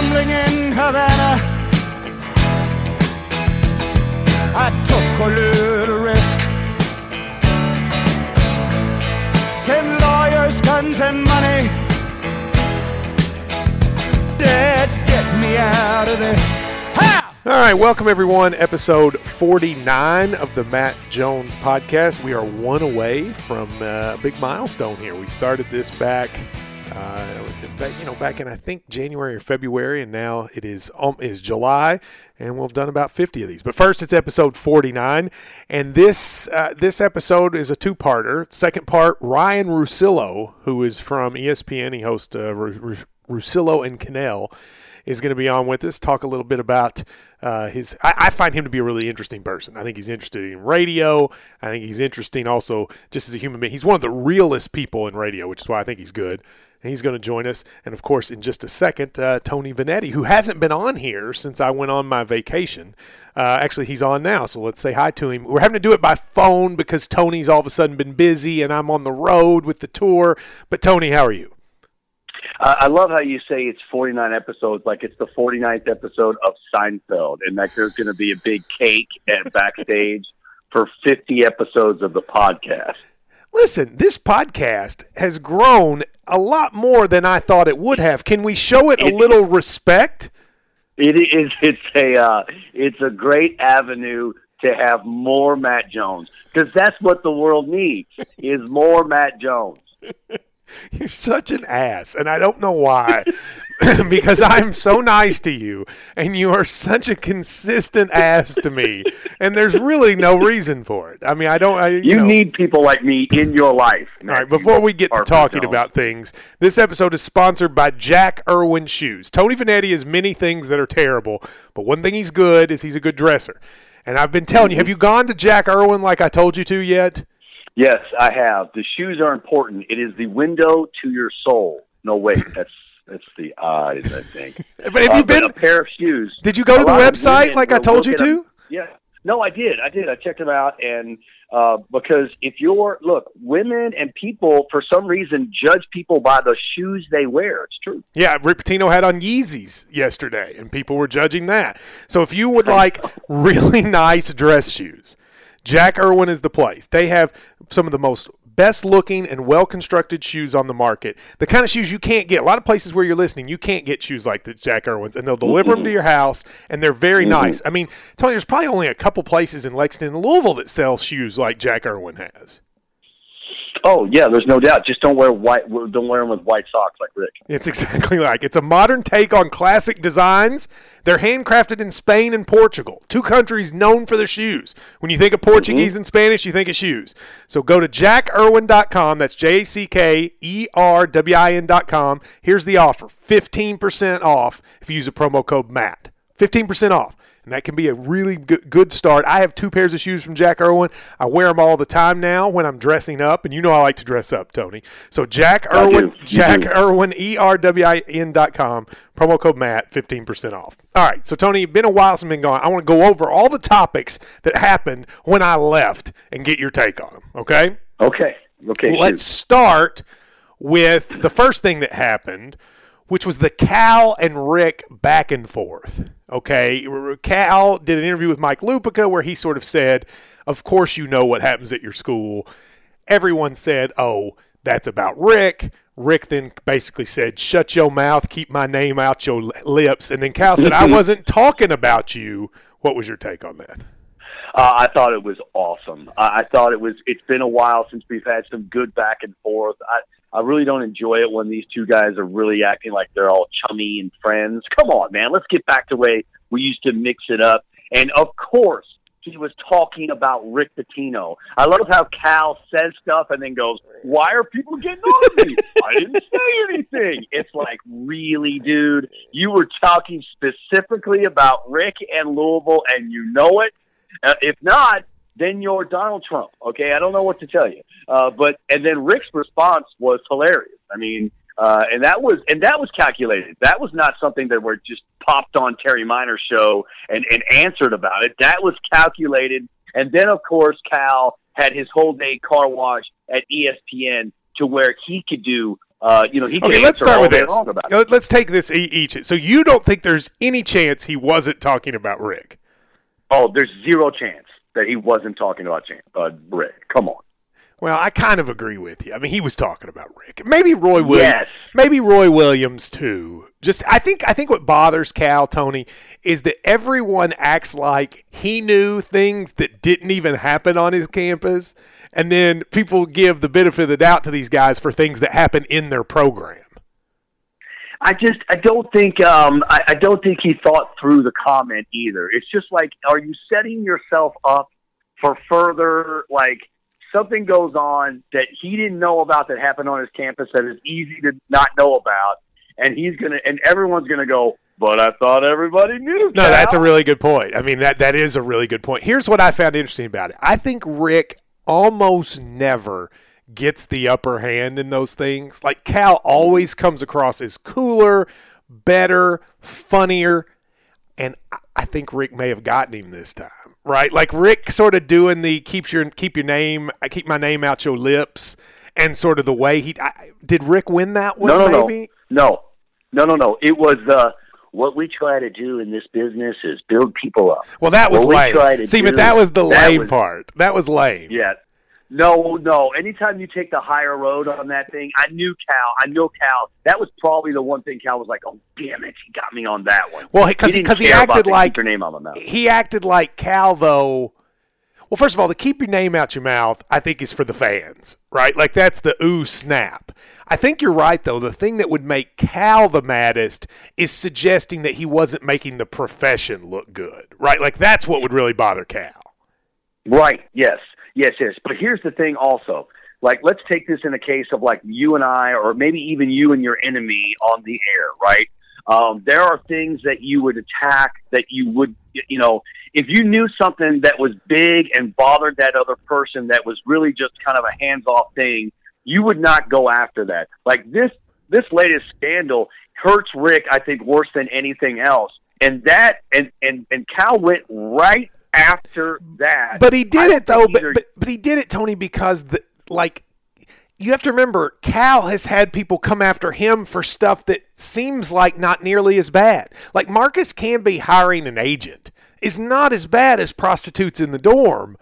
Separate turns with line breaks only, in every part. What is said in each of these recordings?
gambling in Havana. I took a little risk. Send lawyers, guns, and money. Dad, get me out of this.
All right, welcome everyone. Episode 49 of the Matt Jones podcast. We are one away from uh, a big milestone here. We started this back, uh, back, you know, back in I think January or February, and now it is um, July, and we've done about 50 of these. But first, it's episode 49, and this uh, this episode is a two-parter. Second part, Ryen Russillo, who is from ESPN, he hosts uh, Ru- Ru- Russillo and Kanell is going to be on with us. Talk a little bit about uh, his. I, I find him to be a really interesting person. I think he's interested in radio. I think he's interesting also just as a human being. He's one of the realest people in radio, which is why I think he's good. And he's going to join us. And of course, in just a second, uh, Tony Vanetti, who hasn't been on here since I went on my vacation. Uh, actually, he's on now, so let's say hi to him. We're having to do it by phone because Tony's all of a sudden been busy and I'm on the road with the tour. But, Tony, how are you?
Uh, I love how you say it's 49 episodes, like it's the 49th episode of Seinfeld, and that there's going to be a big cake at backstage for 50 episodes of the podcast.
Listen, this podcast has grown a lot more than I thought it would have. Can we show it a
It-
little respect?
It is it's a uh, it's a great avenue to have more Matt Jones because that's what the world needs is more Matt Jones.
You're such an ass, and I don't know why. because I'm so nice to you, and you are such a consistent ass to me, and there's really no reason for it. I mean, I don't. I, you
You
know,
need people like me in your life.
All right, before we get to talking about things, this episode is sponsored by Jack Erwin Shoes. Tony Vanetti has many things that are terrible, but one thing he's good is he's a good dresser. And I've been telling you, mm-hmm. have you gone to Jack Erwin like I told you to yet?
Yes, I have. The shoes are important. It is the window to your soul. No, wait, that's that's the eyes. I think.
But have
Uh,
you been?
a pair of shoes?
Did you go to the website like I told you to?
Yeah. No, I did. I did. I checked them out, and uh, because if you're look, women and people for some reason judge people by the shoes they wear. It's true.
Yeah, Rick Pitino had on Yeezys yesterday, and people were judging that. So if you would like really nice dress shoes, Jack Erwin is the place. They have some of the most best looking and well constructed shoes on the market. The kind of shoes you can't get. A lot of places where you're listening, you can't get shoes like the Jack Erwins, and they'll deliver them to your house, and they're very nice. I mean, Tony, there's probably only a couple places in Lexington and Louisville that sell shoes like Jack Irwin has.
Oh yeah, there's no doubt. Just don't wear white. Don't wear them with white socks like Rick.
It's exactly like it's a modern take on classic designs. They're handcrafted in Spain and Portugal, two countries known for their shoes. When you think of Portuguese mm-hmm. and Spanish, you think of shoes. So go to jackerwin.com. That's J A C K E R W I N.com. Here's the offer 15% off if you use a promo code MATT. 15% off. And that can be a really good, good start. I have two pairs of shoes from Jack Erwin. I wear them all the time now when I'm dressing up, and you know I like to dress up, Tony. So Jack
Erwin,
Jack
do.
Erwin, E R W I N dot com, promo code Matt, 15% off. All right, so Tony, been a while since I've been gone. I want to go over all the topics that happened when I left and get your take on them, okay?
Okay. Okay.
Let's start with the first thing that happened, which was the Cal and Rick back and forth. Okay, Cal did an interview with Mike Lupica where he sort of said, "Of course, you know what happens at your school." Everyone said, "Oh, that's about Rick." Rick then basically said, "Shut your mouth, keep my name out your lips." And then Cal said, "I wasn't talking about you." What was your take on that?
Uh, I thought it was awesome. I, I thought it was. It's been a while since we've had some good back and forth. I I really don't enjoy it when these two guys are really acting like they're all chummy and friends. Come on, man. Let's get back to the way we used to mix it up. And of course, he was talking about Rick Pitino. I love how Cal says stuff and then goes, "Why are people getting on me? I didn't say anything." It's like, really, dude, you were talking specifically about Rick and Louisville, and you know it. Uh, if not, then you're Donald Trump. Okay, I don't know what to tell you. Uh, but and then Rick's response was hilarious. I mean, uh, and that was and that was calculated. That was not something that were just popped on Terry Meiners' show and and answered about it. That was calculated. And then of course Cal had his whole day car wash at ESPN to where he could do Uh, you know, he
Okay, let's start with this.
about it.
Let's take this each. So you don't think there's any chance he wasn't talking about Rick?
Oh, there's zero chance that he wasn't talking about Chan- uh, Rick. Come on.
Well, I kind of agree with you. I mean, he was talking about Rick. Maybe Roy Williams.
Yes.
Maybe Roy Williams too. Just I think I think what bothers Cal Tony is that everyone acts like he knew things that didn't even happen on his campus, and then people give the benefit of the doubt to these guys for things that happen in their program.
I just I don't think um I, I don't think he thought through the comment either. It's just like are you setting yourself up for further like something goes on that he didn't know about that happened on his campus that is easy to not know about and he's gonna and everyone's gonna go, But I thought everybody knew.
No,
Cal."
that's a really good point. I mean that that is a really good point. Here's what I found interesting about it. I think Rick almost never gets the upper hand in those things. Like Cal always comes across as cooler, better, funnier, and I- think Rick may have gotten him this time. Right? Like Rick sort of doing the keeps your keep your name I keep my name out your lips and sort of the way he I, did Rick win that one
no, no,
maybe?
no, no, no, no, no. It was uh, what we try to do in this business is build people up.
Well, that was
What
lame. See, but that was the
that
lame
was-
part. That was lame.
Yeah. No, no. Anytime you take the higher road on that thing, I knew Cal. I know Cal. That was probably the one thing Cal was like, "Oh, damn it, he got me on that one."
Well, because
didn't
because he, acted like
your name on my mouth.
he acted like Cal though. Well, first of all, the keep your name out your mouth, I think, is for the fans, right? Like that's the ooh snap. I think you're right though. The thing that would make Cal the maddest is suggesting that he wasn't making the profession look good, right? Like that's what would really bother Cal.
Right. Yes. Yes. Yes. But here's the thing. Also, like, let's take this in a case of like you and I, or maybe even you and your enemy on the air. Right. Um, there are things that you would attack that you would, you know, if you knew something that was big and bothered that other person that was really just kind of a hands off thing, you would not go after that. Like this, this latest scandal hurts Rick, I think, worse than anything else. And that, and, and, and Cal went right after that.
But he did
I
it though. But, but but he did it, Tony, because the like you have to remember, Cal has had people come after him for stuff that seems like not nearly as bad. Like Marcus Camby hiring an agent is not as bad as prostitutes in the dorm,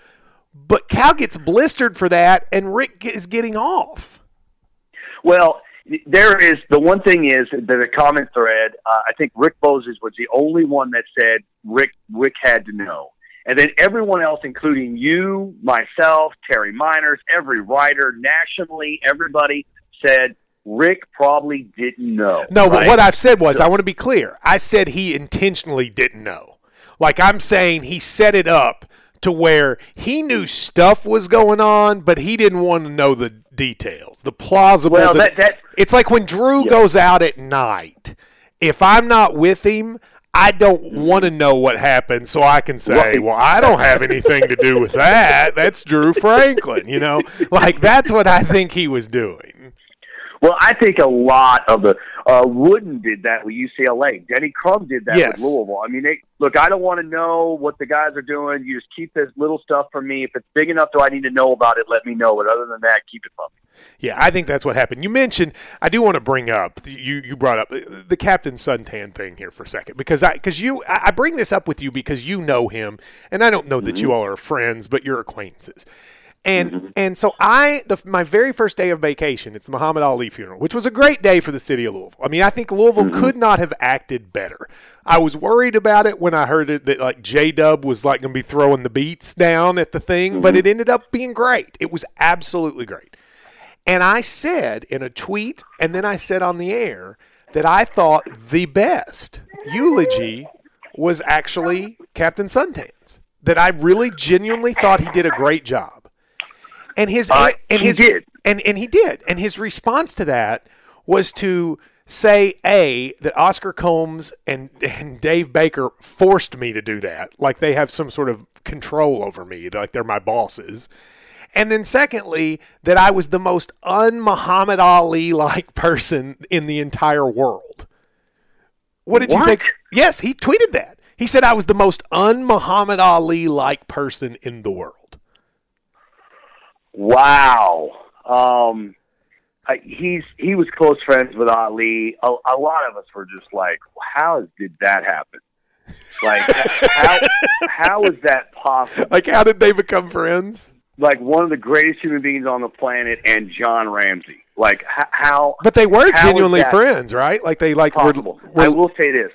but Cal gets blistered for that, and Rick is getting off.
Well, there is the one thing is that the comment thread. Uh, I think Rick Moses was the only one that said Rick Rick had to know, and then everyone else, including you, myself, Terry Meiners, every writer nationally, everybody said Rick probably didn't know.
No, but what I've said was, I want to be clear. I said he intentionally didn't know. Like I'm saying, he set it up to where he knew stuff was going on, but he didn't want to know the details, the plausible.
Well, that- that-
it's like when Drew
Yeah.
goes out at night. If I'm not with him, I don't want to know what happened, so I can say,
Right.
"Well, I don't have anything to do with that." That's Drew Franklin, you know. Like that's what I think he was doing.
Well, I think a lot of the uh, Wooden did that with UCLA. Denny Crum did that
Yes.
with Louisville. I mean, they, look, I don't want to know what the guys are doing. You just keep this little stuff from me. If it's big enough, do I need to know about it? Let me know. But other than that, keep it from me.
Yeah, I think that's what happened. You mentioned I do want to bring up you you brought up the Captain Suntan thing here for a second because I because you I bring this up with you because you know him and I don't know that you mm-hmm. all are friends but you're acquaintances. And mm-hmm. and so I the my very first day of vacation it's the Muhammad Ali funeral which was a great day for the city of Louisville. I mean I think Louisville mm-hmm. could not have acted better. I was worried about it when I heard it that like J Dub was like going to be throwing the beats down at the thing, but it ended up being great. It was absolutely great. And I said in a tweet, and then I said on the air that I thought the best eulogy was actually Captain Suntan's. That I really genuinely thought he did a great job. And his
Uh,
and
he
his
did.
and and he did. And his response to that was to say a that Oscar Combs and and Dave Baker forced me to do that, like they have some sort of control over me, like they're my bosses. And then secondly, that I was the most un Muhammad Ali like person in the entire world. What did you think? Yes, he tweeted that. He said I was the most un Muhammad Ali like person in the world.
Wow. Um, I, he's he was close friends with Ali. A, a lot of us were just like, how did that happen? Like, how how is that possible?
Like, how did they become friends?
Like one of the greatest human beings on the planet and John Ramsey. Like h- how?
But they were genuinely friends, right? Like they like Were, were,
I will say this.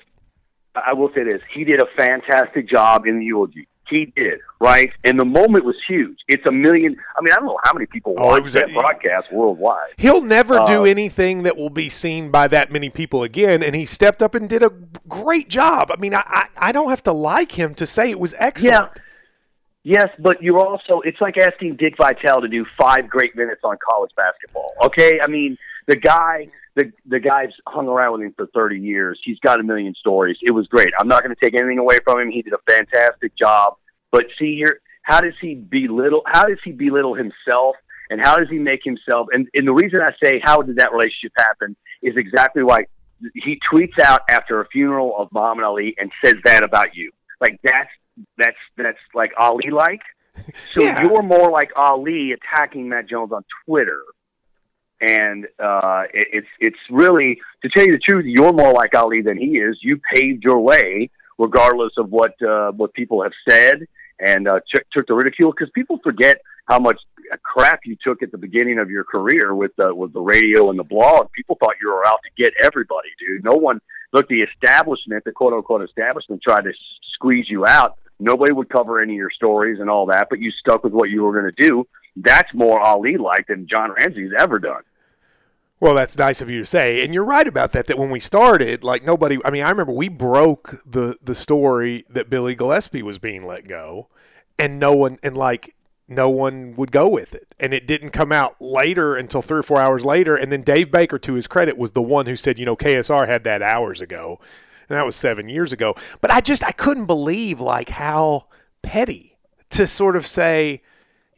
I will say this. He did a fantastic job in the eulogy. He did, right? And the moment was huge. It's a million. I mean, I don't know how many people
Oh, it
watch
was
that
a-
broadcast worldwide.
He'll never do
Uh,
anything that will be seen by that many people again, and he stepped up and did a great job. I mean, I I, I don't have to like him to say it was excellent.
Yes, but you're also it's like asking Dick Vitale to do five great minutes on college basketball. Okay? I mean, the guy the the guy's hung around with him for 30 years. He's got a million stories. It was great. I'm not going to take anything away from him. He did a fantastic job. But see here, how does he belittle how does he belittle himself and how does he make himself and, and the reason I say how did that relationship happen is exactly why he tweets out after a funeral of Muhammad Ali and says that about you. Like that's that's that's like Ali like. So
Yeah.
you're more like Ali attacking Matt Jones on Twitter, and uh, it, it's it's really to tell you the truth, you're more like Ali than he is. You paved your way, regardless of what uh, what people have said, and uh, took took the ridicule because people forget how much crap you took at the beginning of your career with uh, with the radio and the blog. People thought you were out to get everybody, dude. No one look the establishment, the quote unquote establishment, tried to squeeze you out. Nobody would cover any of your stories and all that, but you stuck with what you were going to do. That's more Ali like than John Ramsey's ever done.
Well, that's nice of you to say, and you're right about that. That when we started, like nobody. I mean, I remember we broke the the story that Billy Gillispie was being let go, and no one and like no one would go with it, and it didn't come out later until three or four hours later. And then Dave Baker, to his credit, was the one who said, you know, KSR had that hours ago, and that was seven years ago. But I just I couldn't believe like how petty to sort of say,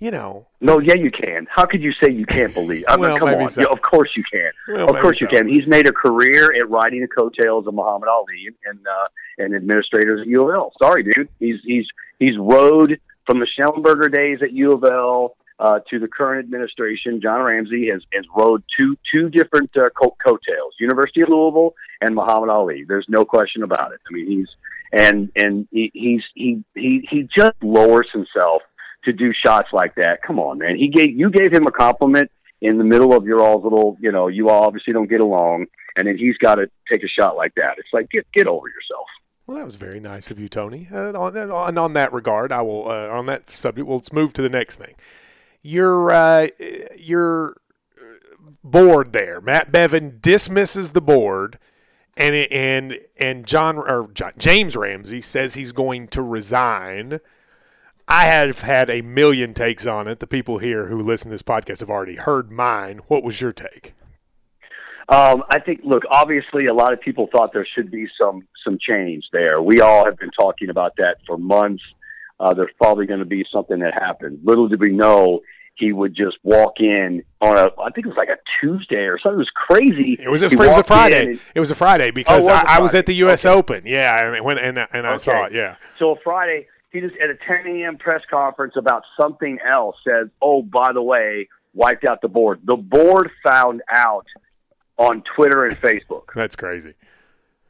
you know,
No, yeah, you can. How could you say you can't believe? I mean,
Well,
come on.
so.
Yeah, of course you can.
Well,
of course you
so.
can. He's made a career at riding the coattails of Muhammad Ali and uh, and administrators at U of L. Sorry, dude. He's he's he's rode from the Schnellenberger days at U of L uh, to the current administration. John Ramsey has has rode two two different uh, co- coattails: University of Louisville and Muhammad Ali. There's no question about it. I mean, he's and and he, he's he he he just lowers himself to do shots like that. Come on, man. He gave you gave him a compliment in the middle of your all's little, you know, you all obviously don't get along, and then he's got to take a shot like that. It's like get get over yourself.
Well, that was very nice of you, Tony. Uh, on, on, on that regard, I will uh, on that subject. Well, let's move to the next thing. Your uh, your board there, Matt Bevin dismisses the board, and and and John or John, James Ramsey says he's going to resign. I have had a million takes on it. The people here who listen to this podcast have already heard mine. What was your take?
Um, I think, look, obviously, a lot of people thought there should be some some change there. We all have been talking about that for months. Uh, there's probably going to be something that happened. Little did we know he would just walk in on a, I think it was like a Tuesday or something. It was crazy.
It was a, it was a Friday.
and-
It was a Friday because
Oh, was
I, I was at the U.S.
Okay.
Open. Yeah, and when and, and I saw it. Yeah.
So a Friday, he just at a 10 a.m. press conference about something else says, "Oh, by the way, wiped out the board." The board found out on Twitter and Facebook.
That's crazy.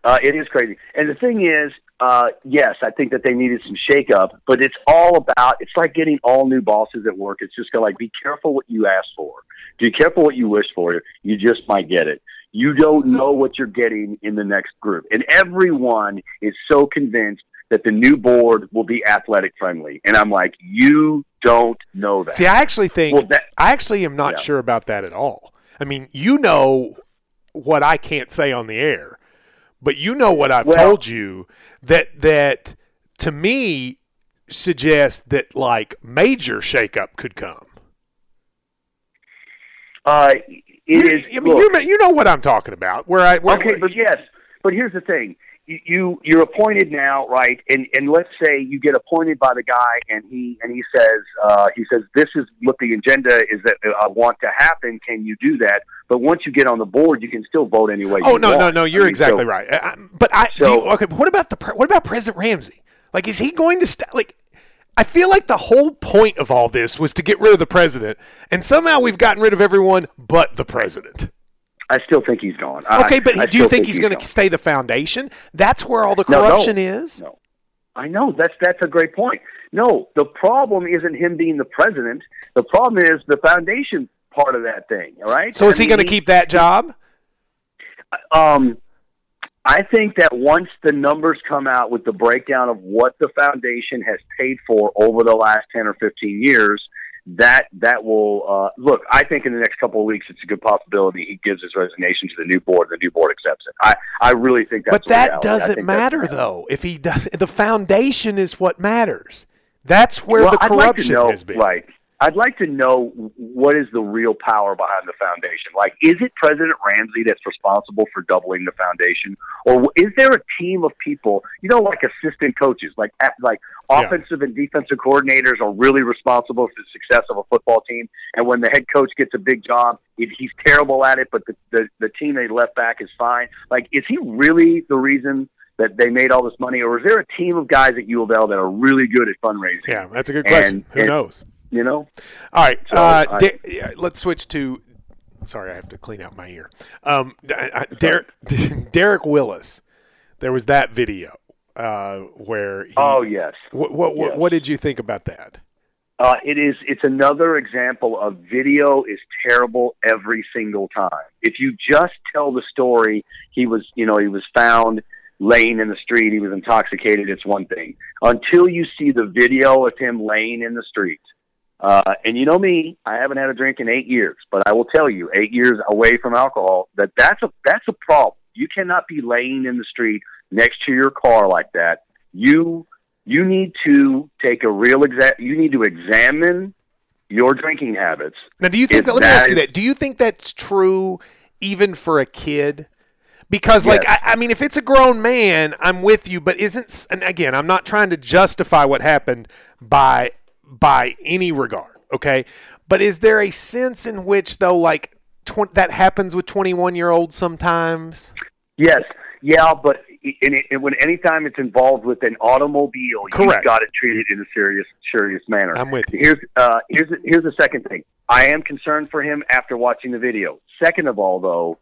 Uh, it is crazy. And the thing is, uh, yes, I think that they needed some shakeup, but it's all about, it's like getting all new bosses at work. It's just to like, be careful what you ask for. Be careful what you wish for. You just might get it. You don't know what you're getting in the next group. And everyone is so convinced that the new board will be athletic friendly. And I'm like, you don't know that.
See, I actually think
Well, that-
I actually am not
Yeah.
sure about that at all. I mean, you know what I can't say on the air, but you know what I've
Well-
told you that that to me suggests that like major shakeup could come.
uh, it
You,
is-
I mean,
look,
you know- you know what I'm talking about. Where I where,
okay, but yes, but here's the thing: you, you you're appointed now, right? And and let's say you get appointed by the guy, and he and he says uh, he says this is what the agenda is that uh, I want to happen. Can you do that? But once you get on the board, you can still vote anyway.
Oh
you
no, no,
want.
no!
I
You're
mean,
exactly
so-
right. I, I- but I
So-
you- okay. But what about the what about President Ramsey? Like, is he going to st- like? I feel like the whole point of all this was to get rid of the president, and somehow we've gotten rid of everyone but the president.
I still think he's gone.
Okay, but
I
do you
still
think he's going to stay the foundation? That's where all the
No, no.
corruption is.
No. I know that's that's a great point. No, the problem isn't him being the president. The problem is the foundation part of that thing. All right.
So is he going to keep that job?
Um, I think that once the numbers come out with the breakdown of what the foundation has paid for over the last ten or fifteen years, that that will uh, look. I think in the next couple of weeks, it's a good possibility he gives his resignation to the new board. The new board accepts it. I I really think that's.
But that. Doesn't matter though. If he does, the foundation is what matters. That's where
well,
the
I'd like
corruption
know,
has been.
Right. I'd like to know what is the real power behind the foundation. Like, is it President Ramsey that's responsible for doubling the foundation, or is there a team of people? You know, like assistant coaches, like at- like
Yeah.
offensive and defensive coordinators are really responsible for the success of a football team. And when the head coach gets a big job, if he's terrible at it, but the the, the team they left back is fine. Like, is he really the reason? That they made all this money, or is there a team of guys at U of L that are really good at fundraising?
Yeah, that's a good question.
And-
Who
and-
knows?
You know,
All right,
So,
uh,
I-
Da- yeah, let's switch to. Sorry, I have to clean out my ear. Um, I- I- Derek, Derek Willis. There was that video uh, where. He,
Oh yes,
What what, what
yes.
what did you think about that?
uh, it is. It's another example of video is terrible every single time. If you just tell the story, he was, you know, he was found laying in the street. He was intoxicated. It's one thing. Until you see the video of him laying in the street. Uh, and you know me, I haven't had a drink in eight years, but I will tell you, eight years away from alcohol, that that's a that's a problem. You cannot be laying in the street next to your car like that. You you need to take a real exa- You need to examine your drinking habits.
Now, do you think?
If
Let me
that
ask you that. Do you think that's true, even for a kid? Because, like,
Yes.
I, I mean, if it's a grown man, I'm with you. But isn't? And again, I'm not trying to justify what happened by by any regard. Okay, but is there a sense in which, though, like tw- that happens with 21 year olds sometimes?
Yes, yeah, but in, in, when anytime it's involved with an automobile,
Correct.
you've got to treat it in a serious, serious manner.
I'm with you.
Here's uh, here's here's the second thing. I am concerned for him after watching the video. Second of all, though,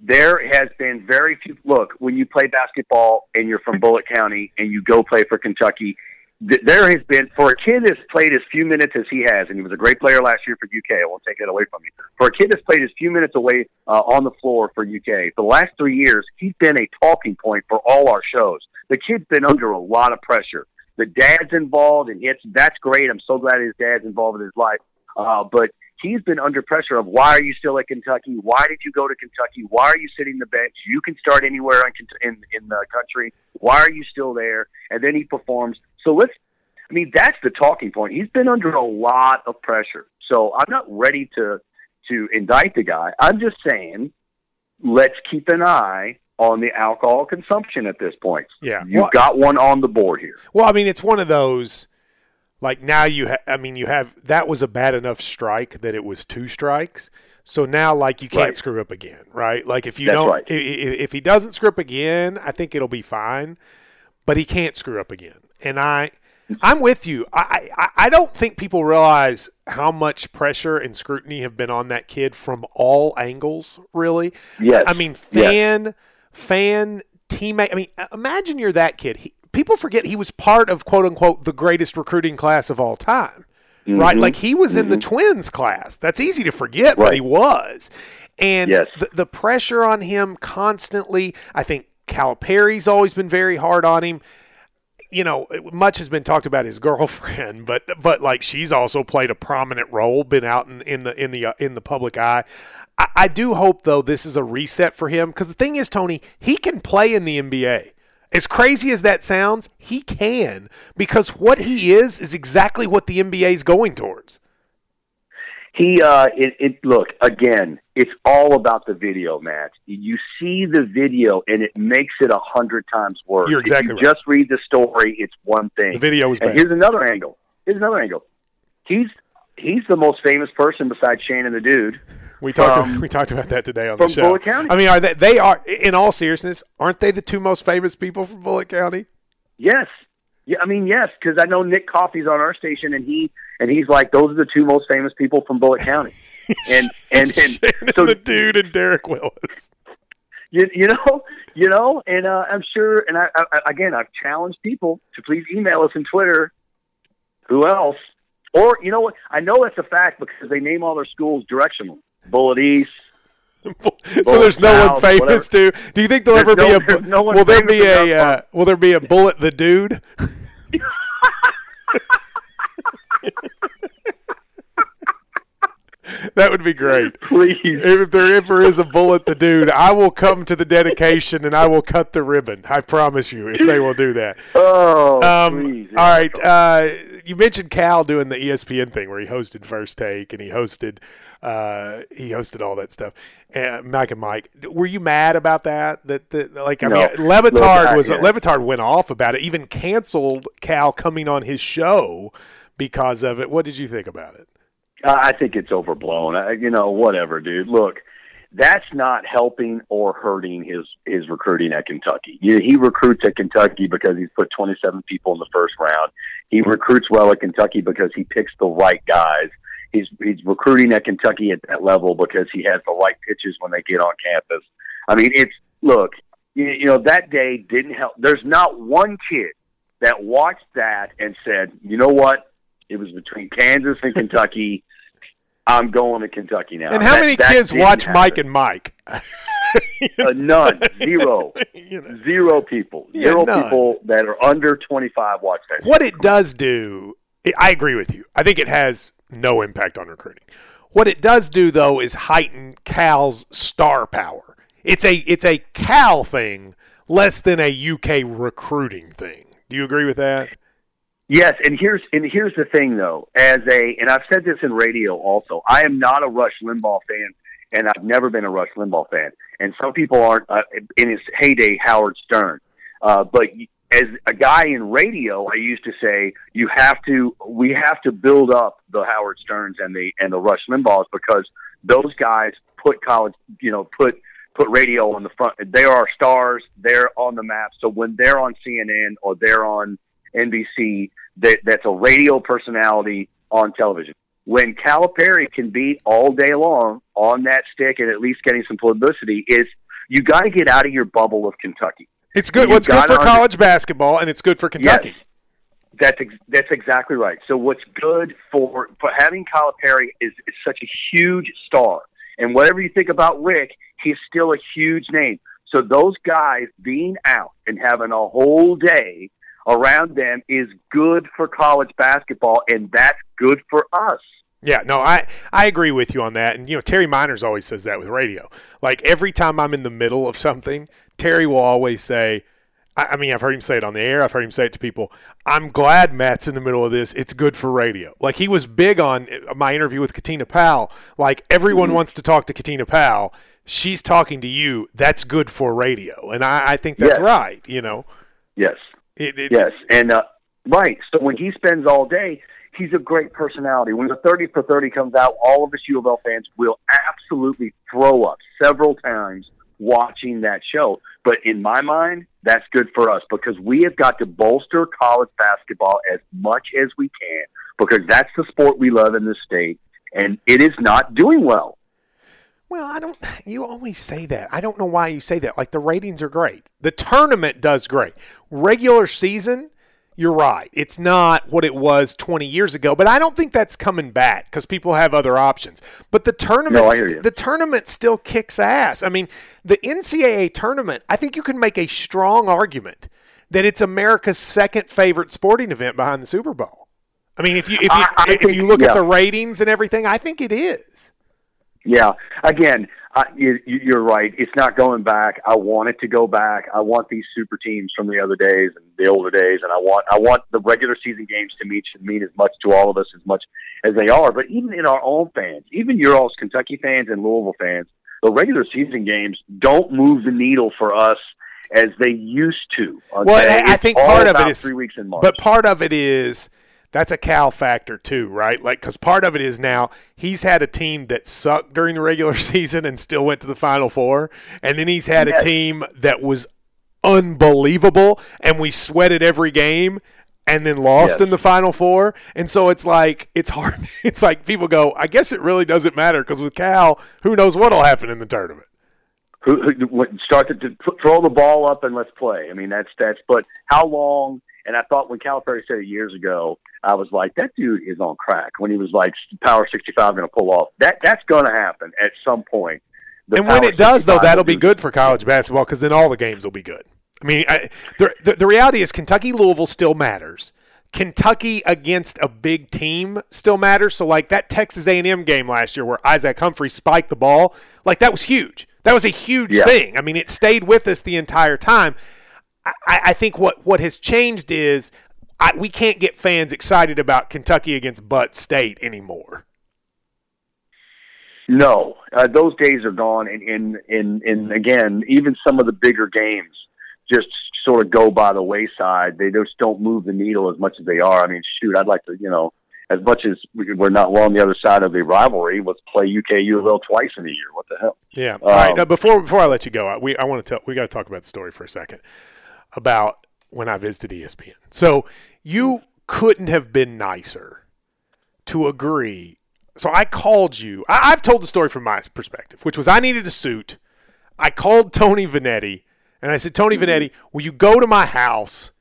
there has been very few. Look, when you play basketball and you're from Bullitt County and you go play for Kentucky, there has been for a kid that's played as few minutes as he has, and he was a great player last year for UK. I won't take that away from you. For a kid that's played as few minutes away uh, on the floor for UK, for the last three years, he's been a talking point for all our shows. The kid's been under a lot of pressure. The dad's involved, and it's that's great. I'm so glad his dad's involved in his life. Uh, but he's been under pressure of why are you still at Kentucky? Why did you go to Kentucky? Why are you sitting the bench? You can start anywhere in in, in the country. Why are you still there? And then he performs. So let's. I mean, that's the talking point. He's been under a lot of pressure. So I'm not ready to to indict the guy. I'm just saying, let's keep an eye on the alcohol consumption at this point.
Yeah.
You've
Well-
got one on the board here.
Well, I mean, it's one of those. Like now you, ha- I mean, you have that was a bad enough strike that it was two strikes. So now, like, you can't
Right.
screw up again, right? Like if you
That's
don't,
right.
i- i- if he doesn't screw up again, I think it'll be fine. But he can't screw up again, and I, I'm with you. I, I, I don't think people realize how much pressure and scrutiny have been on that kid from all angles. Really,
Yes.
I mean,
Yes.
fan, fan, teammate. I mean, imagine you're that kid. He, people forget he was part of quote unquote the greatest recruiting class of all time, right?
Mhm.
Like he was in the twins class. That's easy to forget, but he was. And
Yes.
the, the pressure on him constantly. I think Calipari's always been very hard on him. You know, much has been talked about his girlfriend, but but like she's also played a prominent role, been out in, in the in the uh, in the public eye. I, I do hope though this is a reset for him because the thing is, Tony, he can play in the NBA. As crazy as that sounds, he can because what he is is exactly what the NBA is going towards.
He, uh, it, it, look, again, it's all about the video, Matt. You see the video and it makes it a hundred times worse.
You're exactly
you
right.
just read the story, it's one thing.
The video
and
bad.
here's another angle. Here's another angle. He's, he's the most famous person besides Shane and the dude.
We talked
from-
we talked about that today on the show.
Bullitt County.
I mean, are they they are in all seriousness, aren't they the two most famous people from Bullitt County?
Yes. Yeah, I mean, yes, because I know Nick Coffey's on our station, and he and he's like, those are the two most famous people from Bullitt County, and and, and
so the dude and Derek Willis.
You, you know, you know, and uh, I'm sure, and I, I again, I've challenged people to please email us on Twitter. Who else? Or you know what? I know it's a fact because they name all their schools directional. Bullitt East,
so there's no one famous too. Do you think there'll ever no, be a? No will there be a? Uh, will there be a bullet the dude? that would be great.
Please.
If there ever is a bullet the dude, I will come to the dedication and I will cut the ribbon. I promise you, if they will do that.
Oh, um, please.
All right. Uh, you mentioned Cal doing the ESPN thing where he hosted First Take and he hosted uh, he hosted all that stuff. And Mike and Mike, were you mad about that? That, that like I no. mean, Le Batard was yeah. Le Batard went off about it, even canceled Cal coming on his show because of it. What did you think about it?
I think it's overblown. I, you know, whatever, dude. Look, that's not helping or hurting his his recruiting at Kentucky. He recruits at Kentucky because he's put 27 people in the first round. He recruits well at Kentucky because he picks the right guys he's he's recruiting at Kentucky at that level because he has the right pitches when they get on campus. I mean, it's look, you, you know, that day didn't help. There's not one kid that watched that and said, you know what, it was between Kansas and Kentucky. I'm going to Kentucky now.
And how that, many that kids watch happen. Mike and Mike?
uh, none, zero, you know. zero people, zero people that are under 25 watch that.
What it does do, I agree with you. I think it has no impact on recruiting. What it does do though is heighten Cal's star power. It's a it's a Cal thing less than a UK recruiting thing. Do you agree with that?
Yes, and here's and here's the thing though. As a and I've said this in radio also. I am not a Rush Limbaugh fan, and I've never been a Rush Limbaugh fan. And some people aren't. Uh, in his heyday, Howard Stern. Uh, but as a guy in radio, I used to say you have to we have to build up the Howard Sterns and the and the Rush Limbaughs because those guys put college, you know, put put radio on the front. They are stars. They're on the map. So when they're on CNN or they're on NBC, that that's a radio personality on television. When Calipari can be all day long on that stick and at least getting some publicity, is you got to get out of your bubble of Kentucky
it's good. What's good for college basketball, and it's good for Kentucky.
Yes, that's ex- that's exactly right. So what's good for for having Calipari is, is such a huge star, and whatever you think about Rick, he's still a huge name. So those guys being out and having a whole day around them is good for college basketball, and that's good for us.
Yeah, no, I, I agree with you on that. And, you know, Terry Meiners always says that with radio. Like, every time I'm in the middle of something, Terry will always say, I, mean, I've heard him say it on the air. I've heard him say it to people. I'm glad Matt's in the middle of this. It's good for radio. Like, he was big on uh, my interview with Katina Powell. Like, everyone mm-hmm. wants to talk to Katina Powell. She's talking to you. That's good for radio. And I, I think that's yes. right, you know?
Yes. It, it, yes. And, uh, right. So when he spends all day, he's a great personality. When the 30 for 30 comes out, all of us U of L fans will absolutely throw up several times watching that show. But in my mind, that's good for us because we have got to bolster college basketball as much as we can because that's the sport we love in this state, and it is not doing well.
Well, I don't. You always say that. I don't know why you say that. Like the ratings are great. The tournament does great. Regular season, you're right. It's not what it was 20 years ago, but I don't think that's coming back because people have other options. But the tournament, no, the tournament still kicks ass. I mean, the NCAA tournament. I think you can make a strong argument that it's America's second favorite sporting event behind the Super Bowl. I mean, if you if you I, I if think, you look yeah. at the ratings and everything, I think it is.
Yeah. Again, uh, you, you're right. It's not going back. I want it to go back. I want these super teams from the other days and the older days, and I want I want the regular season games to mean to mean as much to all of us as much as they are. But even in our own fans, even your all's Kentucky fans and Louisville fans, the regular season games don't move the needle for us as they used to.
Okay? Well, I, I think part of it is three weeks in March, but part of it is that's a Cal factor too, right? Like, because part of it is now he's had a team that sucked during the regular season and still went to the Final Four, and then he's had yes. a team that was unbelievable and we sweated every game. and then lost
Yes.
in the final four. And so it's like it's hard. It's like people go, I guess it really doesn't matter because with Cal, who knows what'll happen in the tournament.
who, who start to, to throw the ball up and let's play. I mean, that's that's. But how long? And I thought when Calipari said it years ago, I was like, that dude is on crack. When he was like, Power 65 going to pull off. That that's going to happen at some point. The
and when it does, though, that'll be good for college basketball because then all the games will be good. I mean, I, the, the the reality is Kentucky Louisville still matters. Kentucky against a big team still matters. So like that Texas A&M game last year where Isaac Humphries spiked the ball, like that was huge. That was a huge
Yeah.
thing. I mean, it stayed with us the entire time. I, I think what what has changed is I, we can't get fans excited about Kentucky against Butt State anymore.
No, uh, those days are gone. And, and and and again, even some of the bigger games just sort of go by the wayside. They just don't move the needle as much as they are. I mean, shoot, I'd like to, you know, as much as we- we're not we're on the other side of the rivalry, let's play UK U of L twice in a year. What the hell?
Yeah. All right.
Um,
Now, before before I let you go, we I want to tell we got to talk about the story for a second about when I visited ESPN. So you couldn't have been nicer to agree. So I called you. I, I've told the story from my perspective, which was I needed a suit. I called Tony Vanetti and I said, Tony mm-hmm. Vanetti, will you go to my house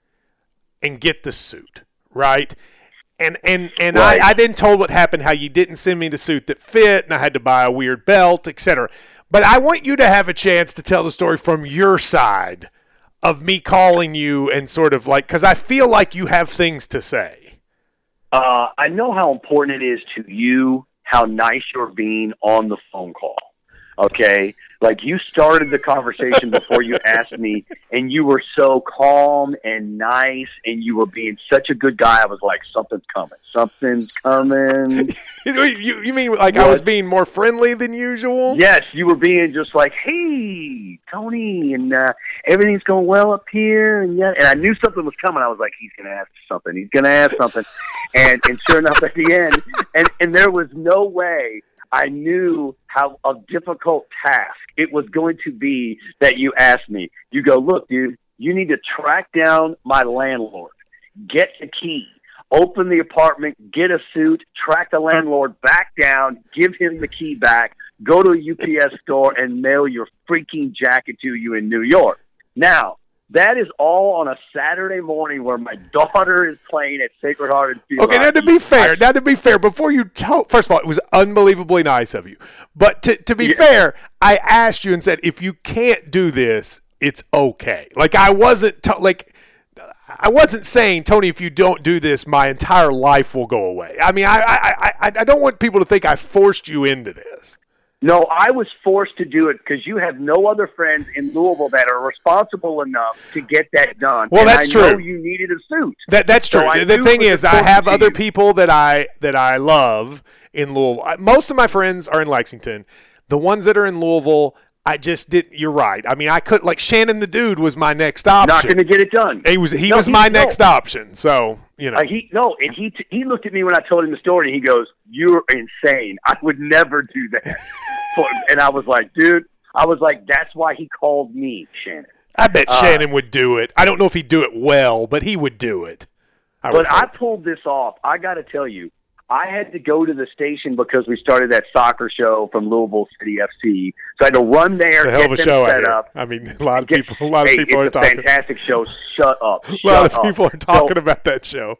and get the suit? Right. And and and
Right.
I, I then told what happened, how you didn't send me the suit that fit, and I had to buy a weird belt, etc. But I want you to have a chance to tell the story from your side of me calling you and sort of like because I feel like you have things to say.
Uh, I know how important it is to you how nice you're being on the phone call. Okay, like you started the conversation before you asked me, and you were so calm and nice, and you were being such a good guy. I was like, something's coming, something's coming.
You, you mean like I was being more friendly than usual?
Yes, you were being just like, "Hey, Tony, and uh, everything's going well up here." And yeah, and I knew something was coming. I was like, "He's going to ask something. He's going to ask something." and and sure enough, at the end, and and there was no way I knew how a difficult task it was going to be that you asked me. You go, "Look, dude, you need to track down my landlord, get the key." Open the apartment, get a suit, track the landlord back down, give him the key back, go to a UPS store and mail your freaking jacket to you in New York. Now, that is all on a Saturday morning where my daughter is playing at Sacred Heart and Field
Okay, now to be fair, now to be fair, before you tell, first of all, it was unbelievably nice of you. But to, to be
Yeah.
fair, I asked you and said, if you can't do this, it's okay. Like I wasn't to, like I wasn't saying, Tony, if you don't do this, my entire life will go away. I mean, I I, I, I don't want people to think I forced you into this.
No, I was forced to do it because you have no other friends in Louisville that are responsible enough to get that done.
Well,
And
that's
I know
true.
you needed a suit.
That that's true.
I
the thing is, I have other
you.
people that I that I love in Louisville. Most of my friends are in Lexington. The ones that are in Louisville, I just didn't. You're right. I mean, I could like Shannon the dude was my next option.
Not going to get it done.
he was he
No,
was
he-
my
no.
next option. So you know,
Uh, he no, and he t- he looked at me when I told him the story, and he goes, "You're insane. I would never do that." For, and I was like, "Dude," I was like, "That's why he called me, Shannon."
I bet
uh,
Shannon would do it. I don't know if he'd do it well, but he would do it. I
But I pulled this off. I got to tell you, I had to go to the station because we started that soccer show from Louisville City FC. So I had to run there,
it's a hell of a show.
Set up.
I mean, a lot of
Get-
people. A lot of
hey,
people are
it's a
talking.
fantastic show. Shut up.
A lot of
up.
people are talking
So-
about that show.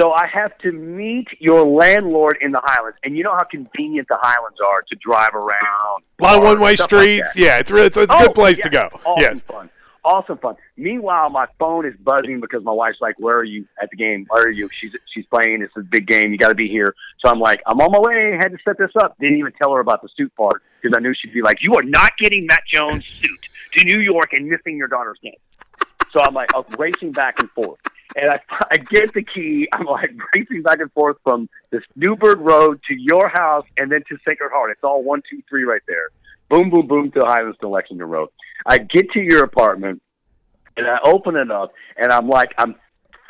So I have to meet your landlord in the Highlands, and you know how convenient the Highlands are to drive around.
A lot of one-way
stuff like
streets. yeah, it's really it's, it's a
Oh,
good place
yeah,
to go. Yes.
fun. Awesome fun. Meanwhile, my phone is buzzing because my wife's like, "Where are you at the game? Where are you?" She's she's playing. It's a big game. You got to be here. So I'm like, "I'm on my way." Had to set this up. Didn't even tell her about the suit part because I knew she'd be like, "You are not getting Matt Jones' suit to New York and missing your daughter's game." So I'm like, I'm racing back and forth. And I, I get the key. I'm like racing back and forth from this Newburgh Road to your house and then to Sacred Heart. It's all one, two, three right there. Boom, boom, boom to Highlands to Lexington Road. I get to your apartment and I open it up and I'm like, I'm,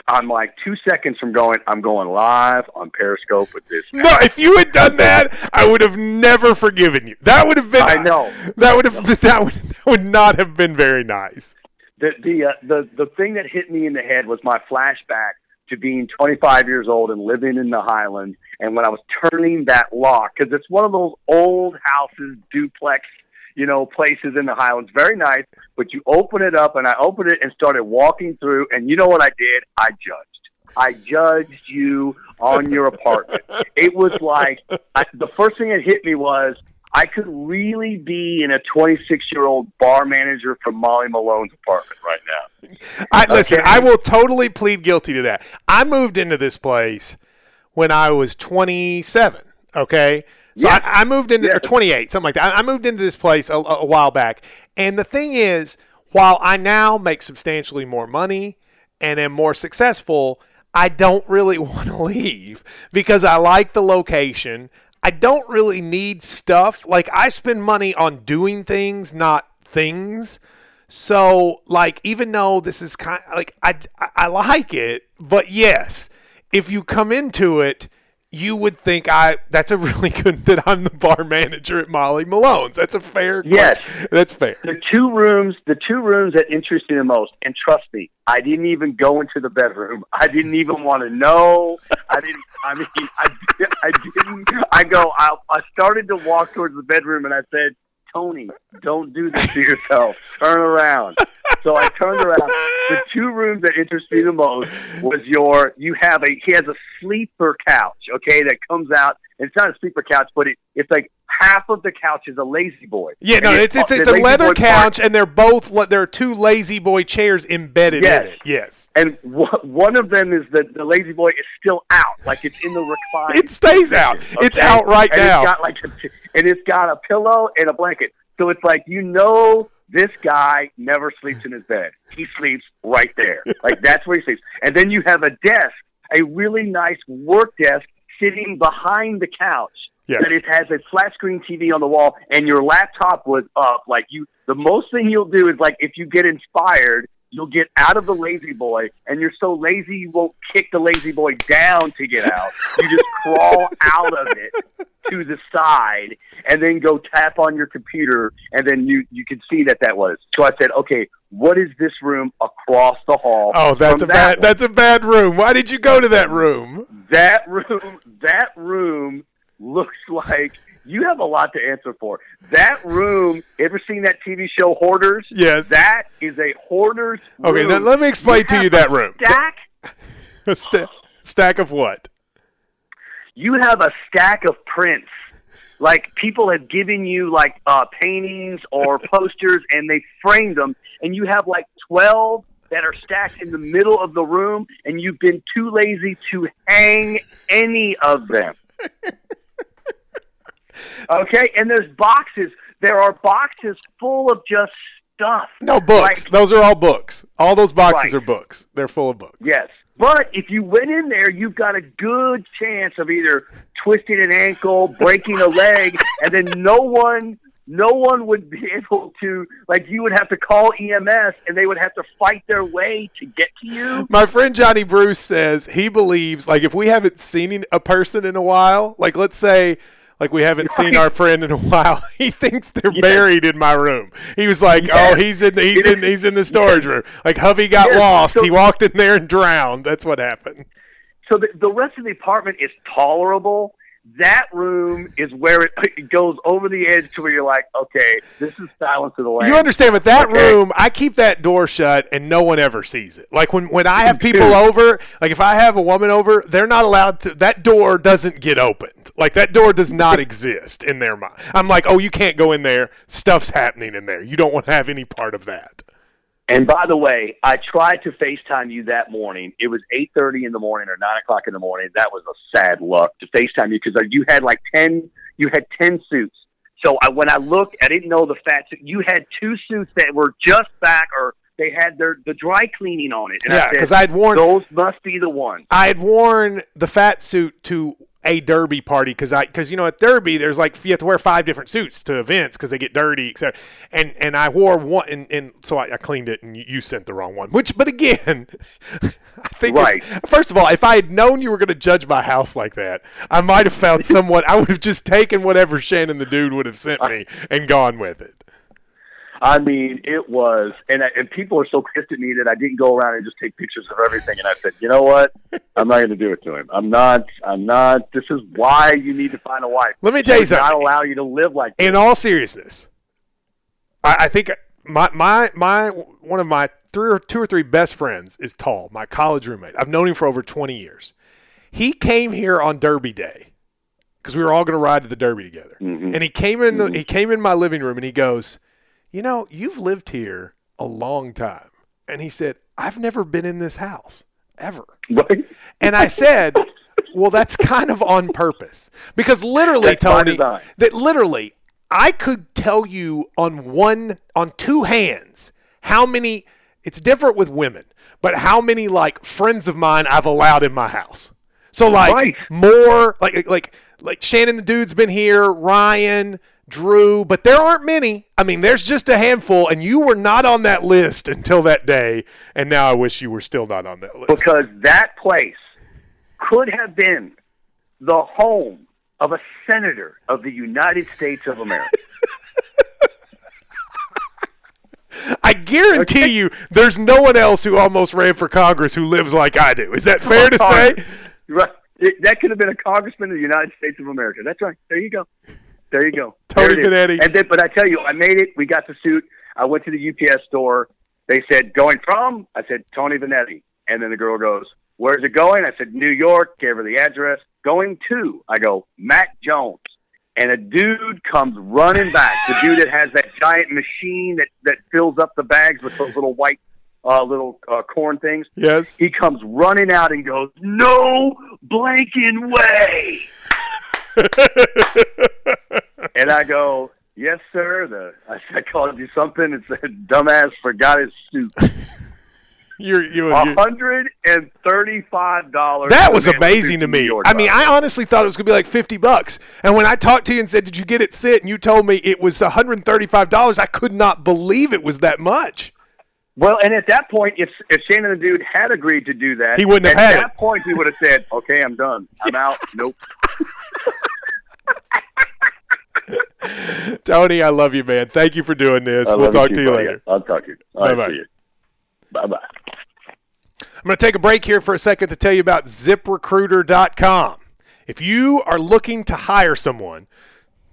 I'm like two seconds from going. I'm going live on Periscope with this.
No, if you had done that, I would have never forgiven you. That would have been.
I know.
That would have. That would. That would not have been very nice.
the the uh, the the thing that hit me in the head was my flashback to being 25 years old and living in the Highlands. And when I was turning that lock, because it's one of those old houses, duplex, you know, places in the Highlands, very nice. But you open it up, and I opened it and started walking through. And you know what I did? I judged. I judged you on your apartment. It was like I, the first thing that hit me was I could really be in a 26 year old bar manager from Molly Malone's apartment right now.
I, listen, I will totally plead guilty to that. I moved into this place when I was 27. Okay. So
Yes.
I, I moved into or 28, something like that. I, I moved into this place a, a while back, and the thing is, while I now make substantially more money and am more successful, I don't really want to leave because I like the location. I don't really need stuff. Like I spend money on doing things, not things. So, like, even though this is kind of, like I, I like it, but yes, if you come into it, you would think I that's a really good that I'm the bar manager at Molly Malone's. That's a fair.
Yes.
question. that's fair.
The two rooms, the two rooms that interest me the most, and trust me, I didn't even go into the bedroom. I didn't even want to know. I didn't. I mean, I, I didn't. I go. I, I started to walk towards the bedroom, and I said, "Tony, don't do this to yourself. Turn around." So I turned around. The two rooms that interest me the most was your. You have a. He has a sleeper couch. Okay, that comes out. It's not a sleeper couch, but it, it's like half of the couch is a lazy boy.
Yeah, no, it's it's, it's a leather couch, and they're both there are two lazy boy chairs embedded
Yes.
in it. Yes,
and wh- one of them is that the lazy boy is still out, like it's in the recline.
it stays out. It's out right
and
now.
It's got like, a, and it's got a pillow and a blanket. So it's like you know this guy never sleeps in his bed. He sleeps right there. Like that's where he sleeps. And then you have a desk, a really nice work desk sitting behind the couch.
Yes.
That it has a flat screen TV on the wall, and your laptop was up. Like you, the most thing you'll do is like if you get inspired, you'll get out of the lazy boy, and you're so lazy you won't kick the lazy boy down to get out. You just crawl out of it to the side, and then go tap on your computer, and then you you can see that that was. So I said, okay, what is this room across the hall?
Oh, that's a
that
bad
one?
that's a bad room. Why did you go to that room?
That room, that room looks like you have a lot to answer for. That room, ever seen that TV show Hoarders?
Yes.
That is a hoarder's
Okay,
room.
now let me explain to you that room.
Stack.
A sta- stack of what?
You have a stack of prints. Like people have given you like uh, paintings or posters, and they framed them, and you have like twelve that are stacked in the middle of the room, and you've been too lazy to hang any of them. Okay, and there's boxes. There are boxes full of just stuff.
No books.
Like-
those are all books. All those boxes
Right.
are books. They're full of books.
Yes. But if you went in there, you've got a good chance of either twisting an ankle, breaking a leg, and then no one no one would be able to like you would have to call EMS and they would have to fight their way to get to you.
My friend Johnny Bruce says he believes, like, if we haven't seen a person in a while, like, let's say, like, we haven't seen our friend in a while, he thinks they're buried in my room. He was like. "Oh, he's in, the, he's in, he's in the storage room." Like, Hovey got lost.
So-
he walked in there and drowned. That's what happened.
So the, the rest of the apartment is tolerable. That room is where it, it goes over the edge to where you're like, okay, this is Silence of the Lambs.
You understand, but that
Okay.
room, I keep that door shut, and no one ever sees it. Like when when I have people over, like if I have a woman over, they're not allowed to. That door doesn't get opened. Like that door does not exist in their mind. I'm like, oh, you can't go in there. Stuff's happening in there. You don't want to have any part of that.
And by the way, I tried to FaceTime you that morning. It was eight thirty in the morning or nine o'clock in the morning. That was a sad luck to FaceTime you because uh, you had like ten. You had ten suits. So I, when I looked, I didn't know the fat suit. You had two suits that were just back, or they had their the dry cleaning on it. And
Yeah, because I'd worn
those must be the ones.
I had worn the fat suit to a derby party because I because you know at derby there's like you have to wear five different suits to events because they get dirty etc. And and I wore one and, and so I, I cleaned it and you, sent the wrong one. Which but again, I think it's-
Right.
first of all, if I had known you were going to judge my house like that, I might have found someone. I would have just taken whatever Shannon the dude would have sent me and gone with it.
I mean, it was, and I, and people are so pissed at me that I didn't go around and just take pictures of everything. And I said, you know what? I'm not going to do it to him. I'm not. I'm not. This is why you need to find a wife.
Let me tell you something.
Not allow you to live like this.
in all seriousness, I, I think my my my one of my three or two or three best friends is Tall, my college roommate. I've known him for over twenty years. He came here on Derby Day because we were all going to ride to the Derby together,
Mhm.
and he came in the, he came in my living room and he goes, "You know, you've lived here a long time," and he said, "I've never been in this house ever."
Right?
And I said, well, that's kind of on purpose. Because literally,
That's
Tony, that literally, I could tell you on one, on two hands, how many, it's different with women, but how many like friends of mine I've allowed in my house. So like
Right.
more, like, like, like Shannon the dude's been here, Ryan, Drew, but there aren't many. I mean, there's just a handful, and you were not on that list until that day, and now I wish you were still not on that list.
because that place could have been the home of a senator of the United States of America.
I guarantee you, there's no one else who almost ran for Congress who lives like I do. Is that fair to say?
Right. That could have been a congressman of the United States of America. That's right. There you go. There you go.
Tony
There it is.
Vanetti.
And then, but I tell you, I made it. We got the suit. I went to the UPS store. They said, going from? I said, Tony Vanetti. And then the girl goes, where's it going? I said, New York. Gave her the address. Going to? I go, Matt Jones. And a dude comes running back. The dude that has that giant machine that, that fills up the bags with those little white, uh, little uh, corn things.
Yes.
He comes running out and goes, "No blanking way!" and I go, "Yes, sir." The I, I called you something and said, "Dumbass forgot his suit."
You're, you
A
you
hundred and thirty-five dollars.
that was amazing to me. I mean, I honestly thought it was going to be like 50 bucks. And when I talked to you and said, Did you get it sit? And you told me it was $135, I could not believe it was that much.
well, and at that point, if if Shannon the dude had agreed to do that,
He wouldn't have
at
had
that
it.
point he would have said, "Okay, I'm done. I'm out." nope.
Tony, I love you, man. Thank you for doing this.
I
we'll talk
too,
to you
buddy.
later.
I'll talk to you.
Bye-bye.
Bye bye.
I'm going to take a break here for a second to tell you about ziprecruiter.com. If you are looking to hire someone,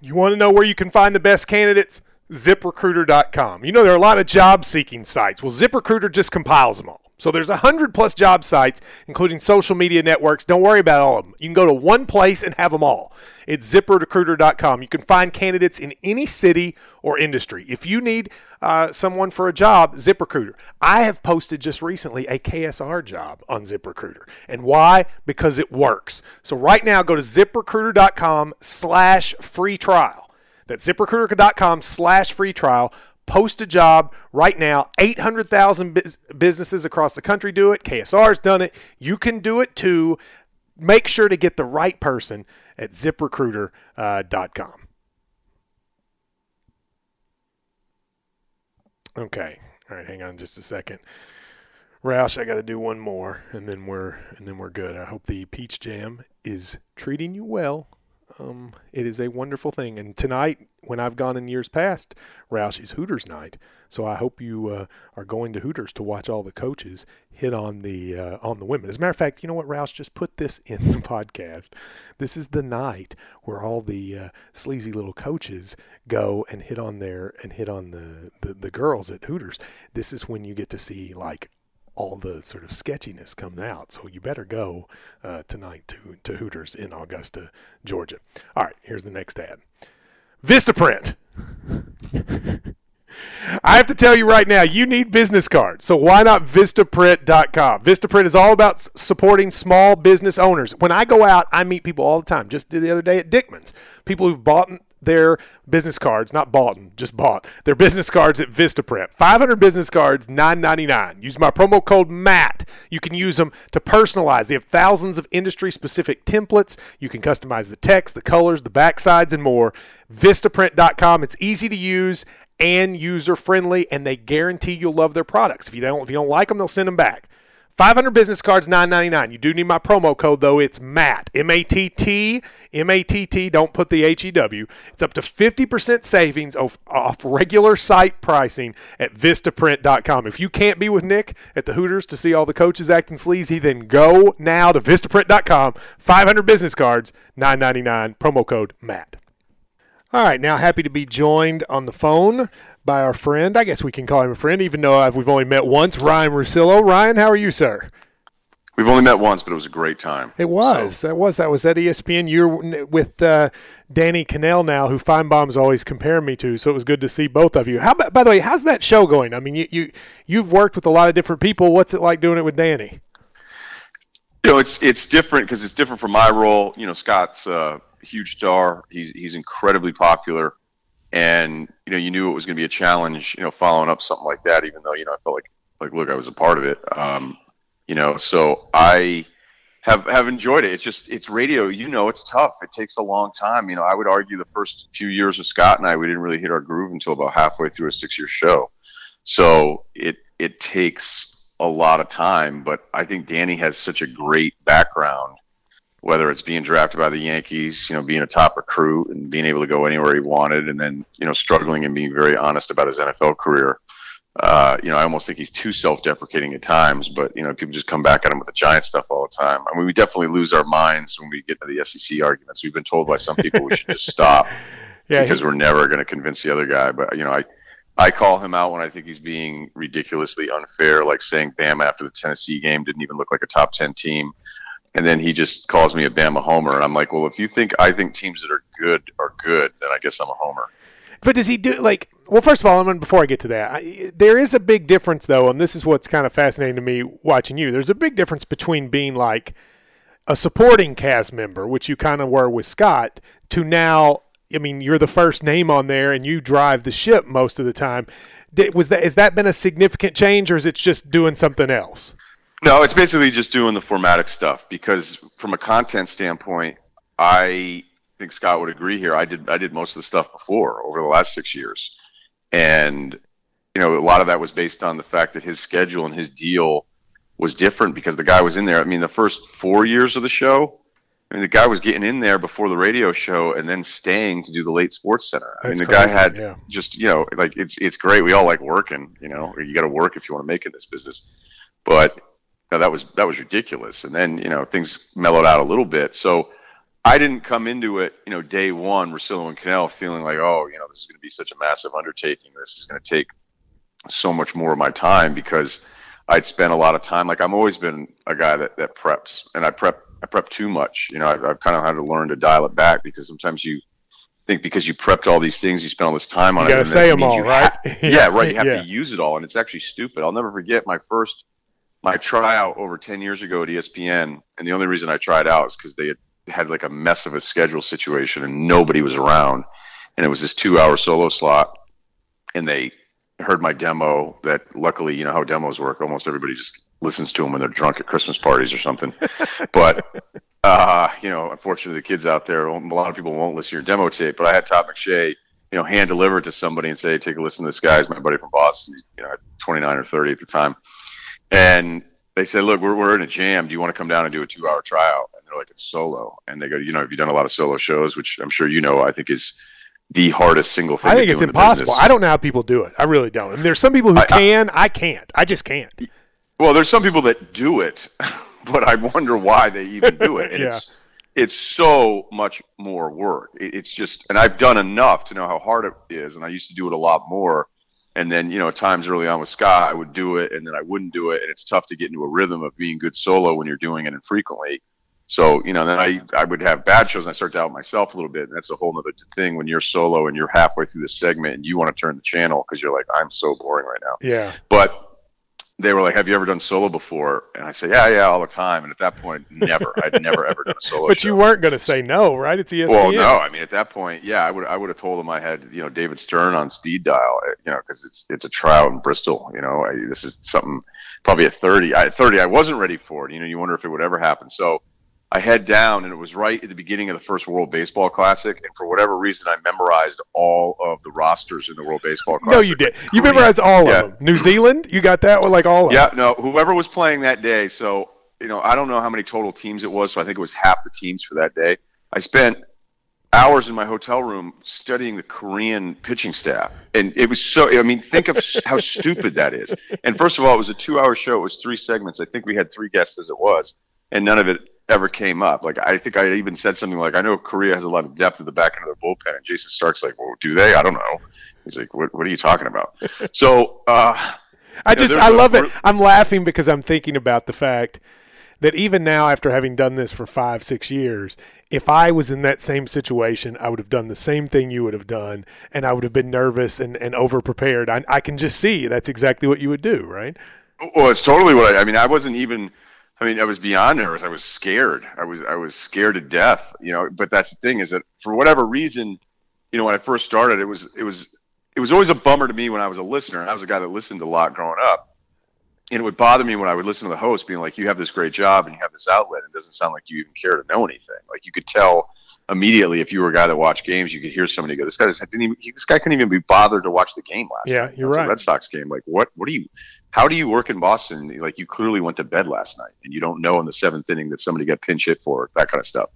you want to know where you can find the best candidates? ZipRecruiter.com. You know, there are a lot of job seeking sites. Well, ZipRecruiter just compiles them all. So there's 100 plus job sites, including social media networks. Don't worry about all of them. You can go to one place and have them all. It's ziprecruiter.com. You can find candidates in any city or industry. If you need uh, someone for a job, ZipRecruiter. I have posted just recently a KSR job on ZipRecruiter. And why? Because it works. So right now, go to ziprecruiter.com slash free trial. That's ziprecruiter.com slash free trial. Post a job right now. 800,000 bus- businesses across the country do it. KSR's done it. You can do it too. Make sure to get the right person at ziprecruiter.com. Uh, okay. All right, hang on just a second. Roush, I got to do one more, and then we're and then we're good. I hope the peach jam is treating you well. Um, it is a wonderful thing, and tonight, when I've gone in years past, Roush is Hooters night. So I hope you uh, are going to Hooters to watch all the coaches hit on the uh, on the women. As a matter of fact, you know what, Roush, just put this in the podcast. This is the night where all the uh, sleazy little coaches go and hit on their and hit on the, the the girls at Hooters. This is when you get to see like all the sort of sketchiness comes out. So you better go uh, tonight to, to Hooters in Augusta, Georgia. All right, here's the next ad Vistaprint. I have to tell you right now, you need business cards. So why not Vistaprint.com? Vistaprint is all about supporting small business owners. When I go out, I meet people all the time. Just the other day at Dickman's, people who've bought their business cards, not bought, just bought their business cards at Vistaprint. 500 business cards, $9.99. Use my promo code MATT. You can use them to personalize. They have thousands of industry specific templates. You can customize the text, the colors, the backsides, and more. Vistaprint.com. It's easy to use and user friendly, and they guarantee you'll love their products. If you don't, if you don't like them, they'll send them back. 500 business cards, 9.99. You do need my promo code though. It's Matt M A T T M A T T. Don't put the H E W. It's up to 50% savings off, off regular site pricing at VistaPrint.com. If you can't be with Nick at the Hooters to see all the coaches acting sleazy, then go now to VistaPrint.com. 500 business cards, 9.99. Promo code Matt. All right, now happy to be joined on the phone by our friend. I guess we can call him a friend, even though we've only met once. Ryen Russillo. Ryen, how are you, sir?
We've only met once, but it was a great time.
It was. So. That was. That was at ESPN. You're with uh, Danny Kanell now, who Finebaum's always comparing me to. So it was good to see both of you. How? about, By the way, how's that show going? I mean, you, you you've worked with a lot of different people. What's it like doing it with Danny?
You know, it's it's different because it's different from my role. You know, Scott's a huge star. He's he's incredibly popular, and you know you knew it was going to be a challenge. You know, following up something like that, even though you know I felt like like look, I was a part of it. Um, you know, so I have have enjoyed it. It's just it's radio. You know, it's tough. It takes a long time. You know, I would argue the first few years of Scott and I, we didn't really hit our groove until about halfway through a six year show. So it it takes a lot of time. But I think Danny has such a great background whether it's being drafted by the Yankees, you know, being a top recruit and being able to go anywhere he wanted, and then you know struggling and being very honest about his NFL career. Uh, you know, I almost think he's too self-deprecating at times, but you know, people just come back at him with the giant stuff all the time. I mean, we definitely lose our minds when we get to the SEC arguments. We've been told by some people we should just stop yeah, because he, we're never going to convince the other guy. But you know, I I call him out when I think he's being ridiculously unfair, like saying Bam after the Tennessee game didn't even look like a top ten team and then he just calls me a Bama homer, and I'm like, well, if you think I think teams that are good are good, then I guess I'm a homer.
But does he do like? Well, first of all, I mean, before I get to that, I, there is a big difference, though, and this is what's kind of fascinating to me watching you. There's a big difference between being like a supporting cast member, which you kind of were with Scott, to now. I mean, you're the first name on there, and you drive the ship most of the time. Did, was that has that been a significant change, or is it just doing something else?
No, it's basically just doing the formatic stuff because from a content standpoint, I think Scott would agree here. I did I did most of the stuff before over the last six years, and you know a lot of that was based on the fact that his schedule and his deal was different because the guy was in there. I mean, the first four years of the show, I mean, the guy was getting in there before the radio show and then staying to do the late sports center. I mean, the crazy, guy had yeah. just, you know, like it's it's great. We all like working, you know, you got to work if you want to make it in this business. But know, that was that was ridiculous. And then you know things mellowed out a little bit. So I didn't come into it, you know, day one, Russillo and Kanell feeling like, oh, you know, this is going to be such a massive undertaking. This is going to take so much more of my time because I'd spent a lot of time. Like I'm always been a guy that that preps, and I prep I prep too much. You know, I've, I've kind of had to learn to dial it back because sometimes you think because you prepped all these things, you spent all this time on
you it. You got to say them all, right?
Ha- yeah, right. You have yeah. to use it all, and it's actually stupid. I'll never forget my first my tryout over 10 years ago at ESPN, and the only reason I tried out is because they had, had like a mess of a schedule situation and nobody was around. And it was this two hour solo slot, and they heard my demo that luckily, you know how demos work. Almost everybody just listens to them when they're drunk at Christmas parties or something. but, uh, you know, unfortunately, the kids out there, a lot of people won't listen to your demo tape. But I had Todd McShay, you know, hand deliver it to somebody and say, take a listen to this guy. He's my buddy from Boston. He's, you know, 29 or 30 at the time and they said, "Look, we're we're in a jam. Do you want to come down and do a two hour tryout?" And they're like, "It's solo." And they go, "You know, have you done a lot of solo shows?" Which I'm sure you know. I think is the hardest single thing.
I think it's impossible. I don't know how people do it. I really don't. I mean, there's some people who I, can. I, I can't. I just can't.
Well, there's some people that do it, but I wonder why they even do it. And yeah. It's, it's so much more work. It's just, and I've done enough to know how hard it is, and I used to do it a lot more and then, you know, at times early on with Scott, I would do it and then I wouldn't do it. And it's tough to get into a rhythm of being good solo when you're doing it infrequently. So, you know, then I, I would have bad shows and I start to doubt myself a little bit. And that's a whole other thing when you're solo and you're halfway through the segment and you want to turn the channel because you're like, I'm so boring right now.
Yeah.
But they were like, "Have you ever done solo before?" And I say, "Yeah, yeah, all the time." And at that point, never. I'd never ever done a solo.
but
show.
you weren't going to say no, right? It's ESPN.
Well, no. I mean, at that point, yeah, I would. I would have told them I had, you know, David Stern on speed dial, eh, you know, because it's it's a trial in Bristol. You know, I, this is something probably at thirty. At thirty, I wasn't ready for it. You know, you wonder if it would ever happen. So, I head down, and it was right at the beginning of the first World Baseball Classic. And for whatever reason, I memorized all of the rosters in the World Baseball Classic.
No, you did. You memorized all
Yeah.
of them. New Zealand, you got that one, like all of
Yeah, no, whoever was playing that day. So, you know, I don't know how many total teams it was. So I think it was half the teams for that day. I spent hours in my hotel room studying the Korean pitching staff. And it was so, I mean, think of how stupid that is. And first of all, it was a two hour show. It was three segments. I think we had three guests as it was, and none of it ever came up. Like, I think I even said something like, I know Korea has a lot of depth at the back end of their bullpen. And Jayson Stark's like, well, do they? I don't know. He's like, what, what are you talking about? So, uh,
I just,
there's
I
a-
love it. I'm laughing because I'm thinking about the fact that even now, after having done this for five, six years, if I was in that same situation, I would have done the same thing you would have done, and I would have been nervous and, and over prepared. I, I can just see that's exactly what you would do, right?
Well, it's totally what I, I mean. I wasn't even. I mean, I was beyond nervous. I was scared. I was. I was scared to death. You know. But that's the thing is that for whatever reason, you know, when I first started, it was. It was. It was always a bummer to me when I was a listener. I was a guy that listened a lot growing up, and it would bother me when I would listen to the host being like, "You have this great job and you have this outlet. And it doesn't sound like you even care to know anything." Like you could tell immediately if you were a guy that watched games, you could hear somebody go, "This guy didn't even. This guy couldn't even be bothered to watch the game last
Yeah,
night."
you're right.
Red Sox game. Like what? What do you? How do you work in Boston? Like you clearly went to bed last night and you don't know in the seventh inning that somebody got pinch hit for it, that kind of stuff.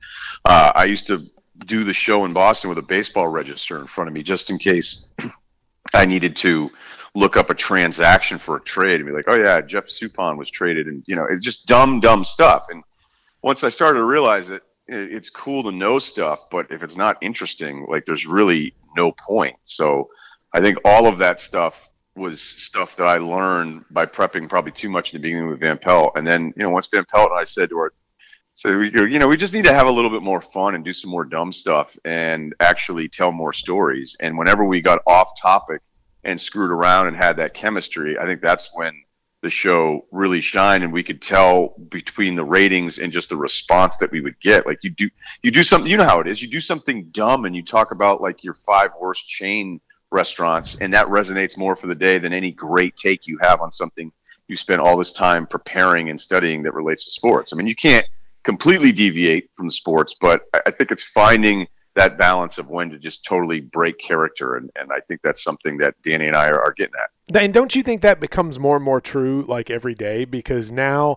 Uh, I used to do the show in Boston with a baseball register in front of me just in case I needed to look up a transaction for a trade and be like, oh yeah, Jeff Suppan was traded, and you know, it's just dumb, dumb stuff. And once I started to realize that it- it's cool to know stuff, but if it's not interesting, like there's really no point. So I think all of that stuff was stuff that I learned by prepping probably too much in the beginning with Van Pelt. And then, you know, once Van Pelt and I said to her, so we, you know, we just need to have a little bit more fun and do some more dumb stuff and actually tell more stories. And whenever we got off topic and screwed around and had that chemistry, I think that's when the show really shined and we could tell between the ratings and just the response that we would get. Like you do, you do something, you know how it is. You do something dumb and you talk about like your five worst chain restaurants and that resonates more for the day than any great take you have on something you spent all this time preparing and studying that relates to sports. I mean, you can't completely deviate from the sports, but I think it's finding that balance of when to just totally break character. And, and I think that's something that Danny and I are, are getting at.
And don't you think that becomes more and more true like every day? Because now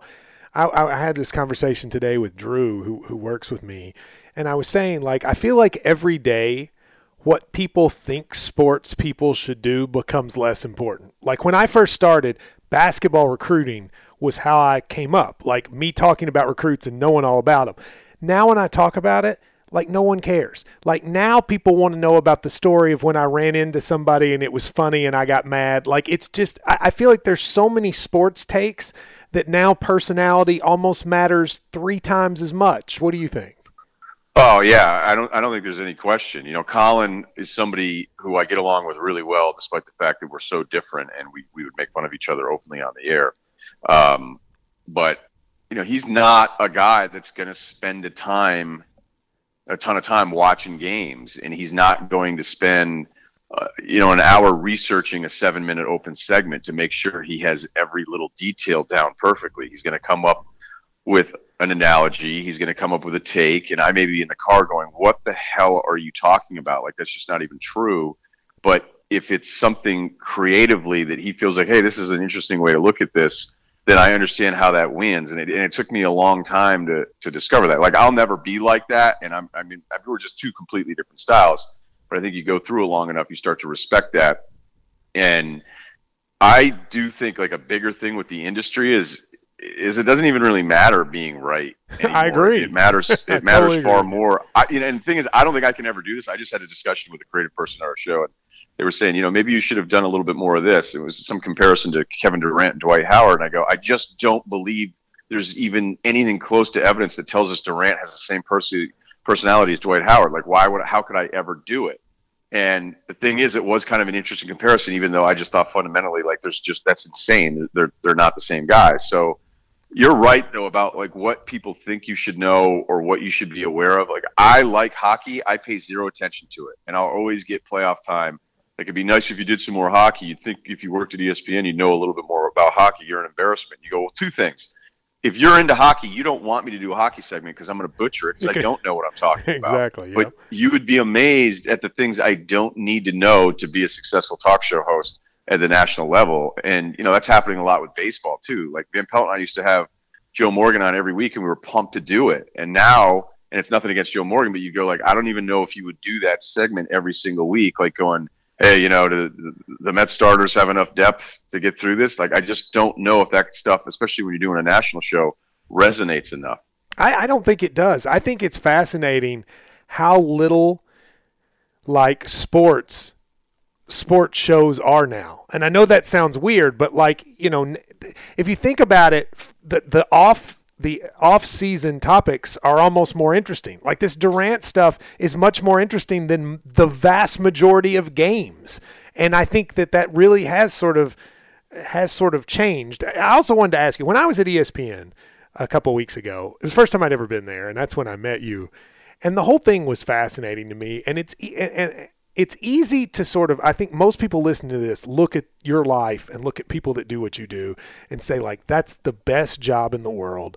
I I had this conversation today with Drew, who, who works with me, and I was saying, like, I feel like every day what people think sports people should do becomes less important. Like when I first started, basketball recruiting was how I came up. Like me talking about recruits and knowing all about them. Now when I talk about it, like no one cares. Like now people want to know about the story of when I ran into somebody and it was funny and I got mad. Like it's just I, feel like there's so many sports takes that now personality almost matters three times as much. What do you think?
Oh yeah, I don't. I don't think there's any question. You know, Colin is somebody who I get along with really well, despite the fact that we're so different, and we we would make fun of each other openly on the air. Um, but you know, he's not a guy that's going to spend a time, a ton of time watching games, and he's not going to spend, uh, you know, an hour researching a seven-minute open segment to make sure he has every little detail down perfectly. He's going to come up with an analogy. He's going to come up with a take, and I may be in the car going, "What the hell are you talking about? Like that's just not even true." But if it's something creatively that he feels like, "Hey, this is an interesting way to look at this," then I understand how that wins. And it, and it took me a long time to to discover that. Like I'll never be like that, and I'm I mean we're just two completely different styles. But I think you go through it long enough, you start to respect that. And I do think like a bigger thing with the industry is is it doesn't even really matter being right.
I agree.
It matters. It matters
totally
far
agree.
more. I, you know, and the thing is, I don't think I can ever do this. I just had a discussion with a creative person on our show, and they were saying, you know, maybe you should have done a little bit more of this. It was some comparison to Kevin Durant and Dwight Howard, and I go, I just don't believe there's even anything close to evidence that tells us Durant has the same person personality as Dwight Howard. Like, why would? How could I ever do it? And the thing is, it was kind of an interesting comparison, even though I just thought fundamentally, like, there's just that's insane. They're they're not the same guys. So you're right though about like what people think you should know or what you should be aware of. Like I like hockey, I pay zero attention to it, and I'll always get playoff time. Like it'd be nice if you did some more hockey. You'd think if you worked at ESPN, you'd know a little bit more about hockey. You're an embarrassment. You go, well, two things. if you're into hockey, you don't want me to do a hockey segment because I'm going to butcher it because
Okay.
I don't know what I'm talking about.
exactly.
But you would be amazed at the things I don't need to know to be a successful talk show host at the national level. And, you know, that's happening a lot with baseball too. Like Van Pelt and I used to have Joe Morgan on every week and we were pumped to do it. And now, and it's nothing against Joe Morgan, but you go like, I don't even know if you would do that segment every single week, like going, Hey, you know, do the, the Mets starters have enough depth to get through this? Like, I just don't know if that stuff, especially when you're doing a national show, resonates enough.
I, I don't think it does. I think it's fascinating how little like sports sports shows are now. And I know that sounds weird, but like, you know, if you think about it, the the off the off-season topics are almost more interesting. Like this Durant stuff is much more interesting than the vast majority of games. And I think that that really has sort of has sort of changed. I also wanted to ask you when I was at ESPN a couple weeks ago. It was the first time I'd ever been there, and that's when I met you. And the whole thing was fascinating to me. And it's and and it's easy to sort of I think most people listening to this look at your life and look at people that do what you do and say like that's the best job in the world.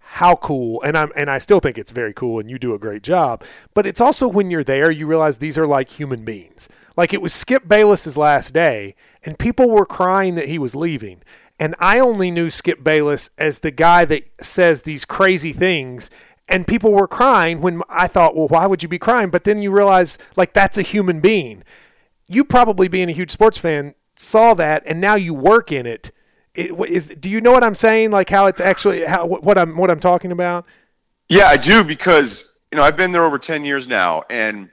How cool. And I'm and I still think it's very cool and you do a great job. But it's also when you're there you realize these are like human beings. Like it was Skip Bayless's last day and people were crying that he was leaving. And I only knew Skip Bayless as the guy that says these crazy things. And people were crying when I thought, well, why would you be crying? But then you realize, like, that's a human being. You probably, being a huge sports fan, saw that, and now you work in it. It is. Do you know what I'm saying? Like how it's actually how what I'm what I'm talking about?
Yeah, I do because you know I've been there over ten years now, and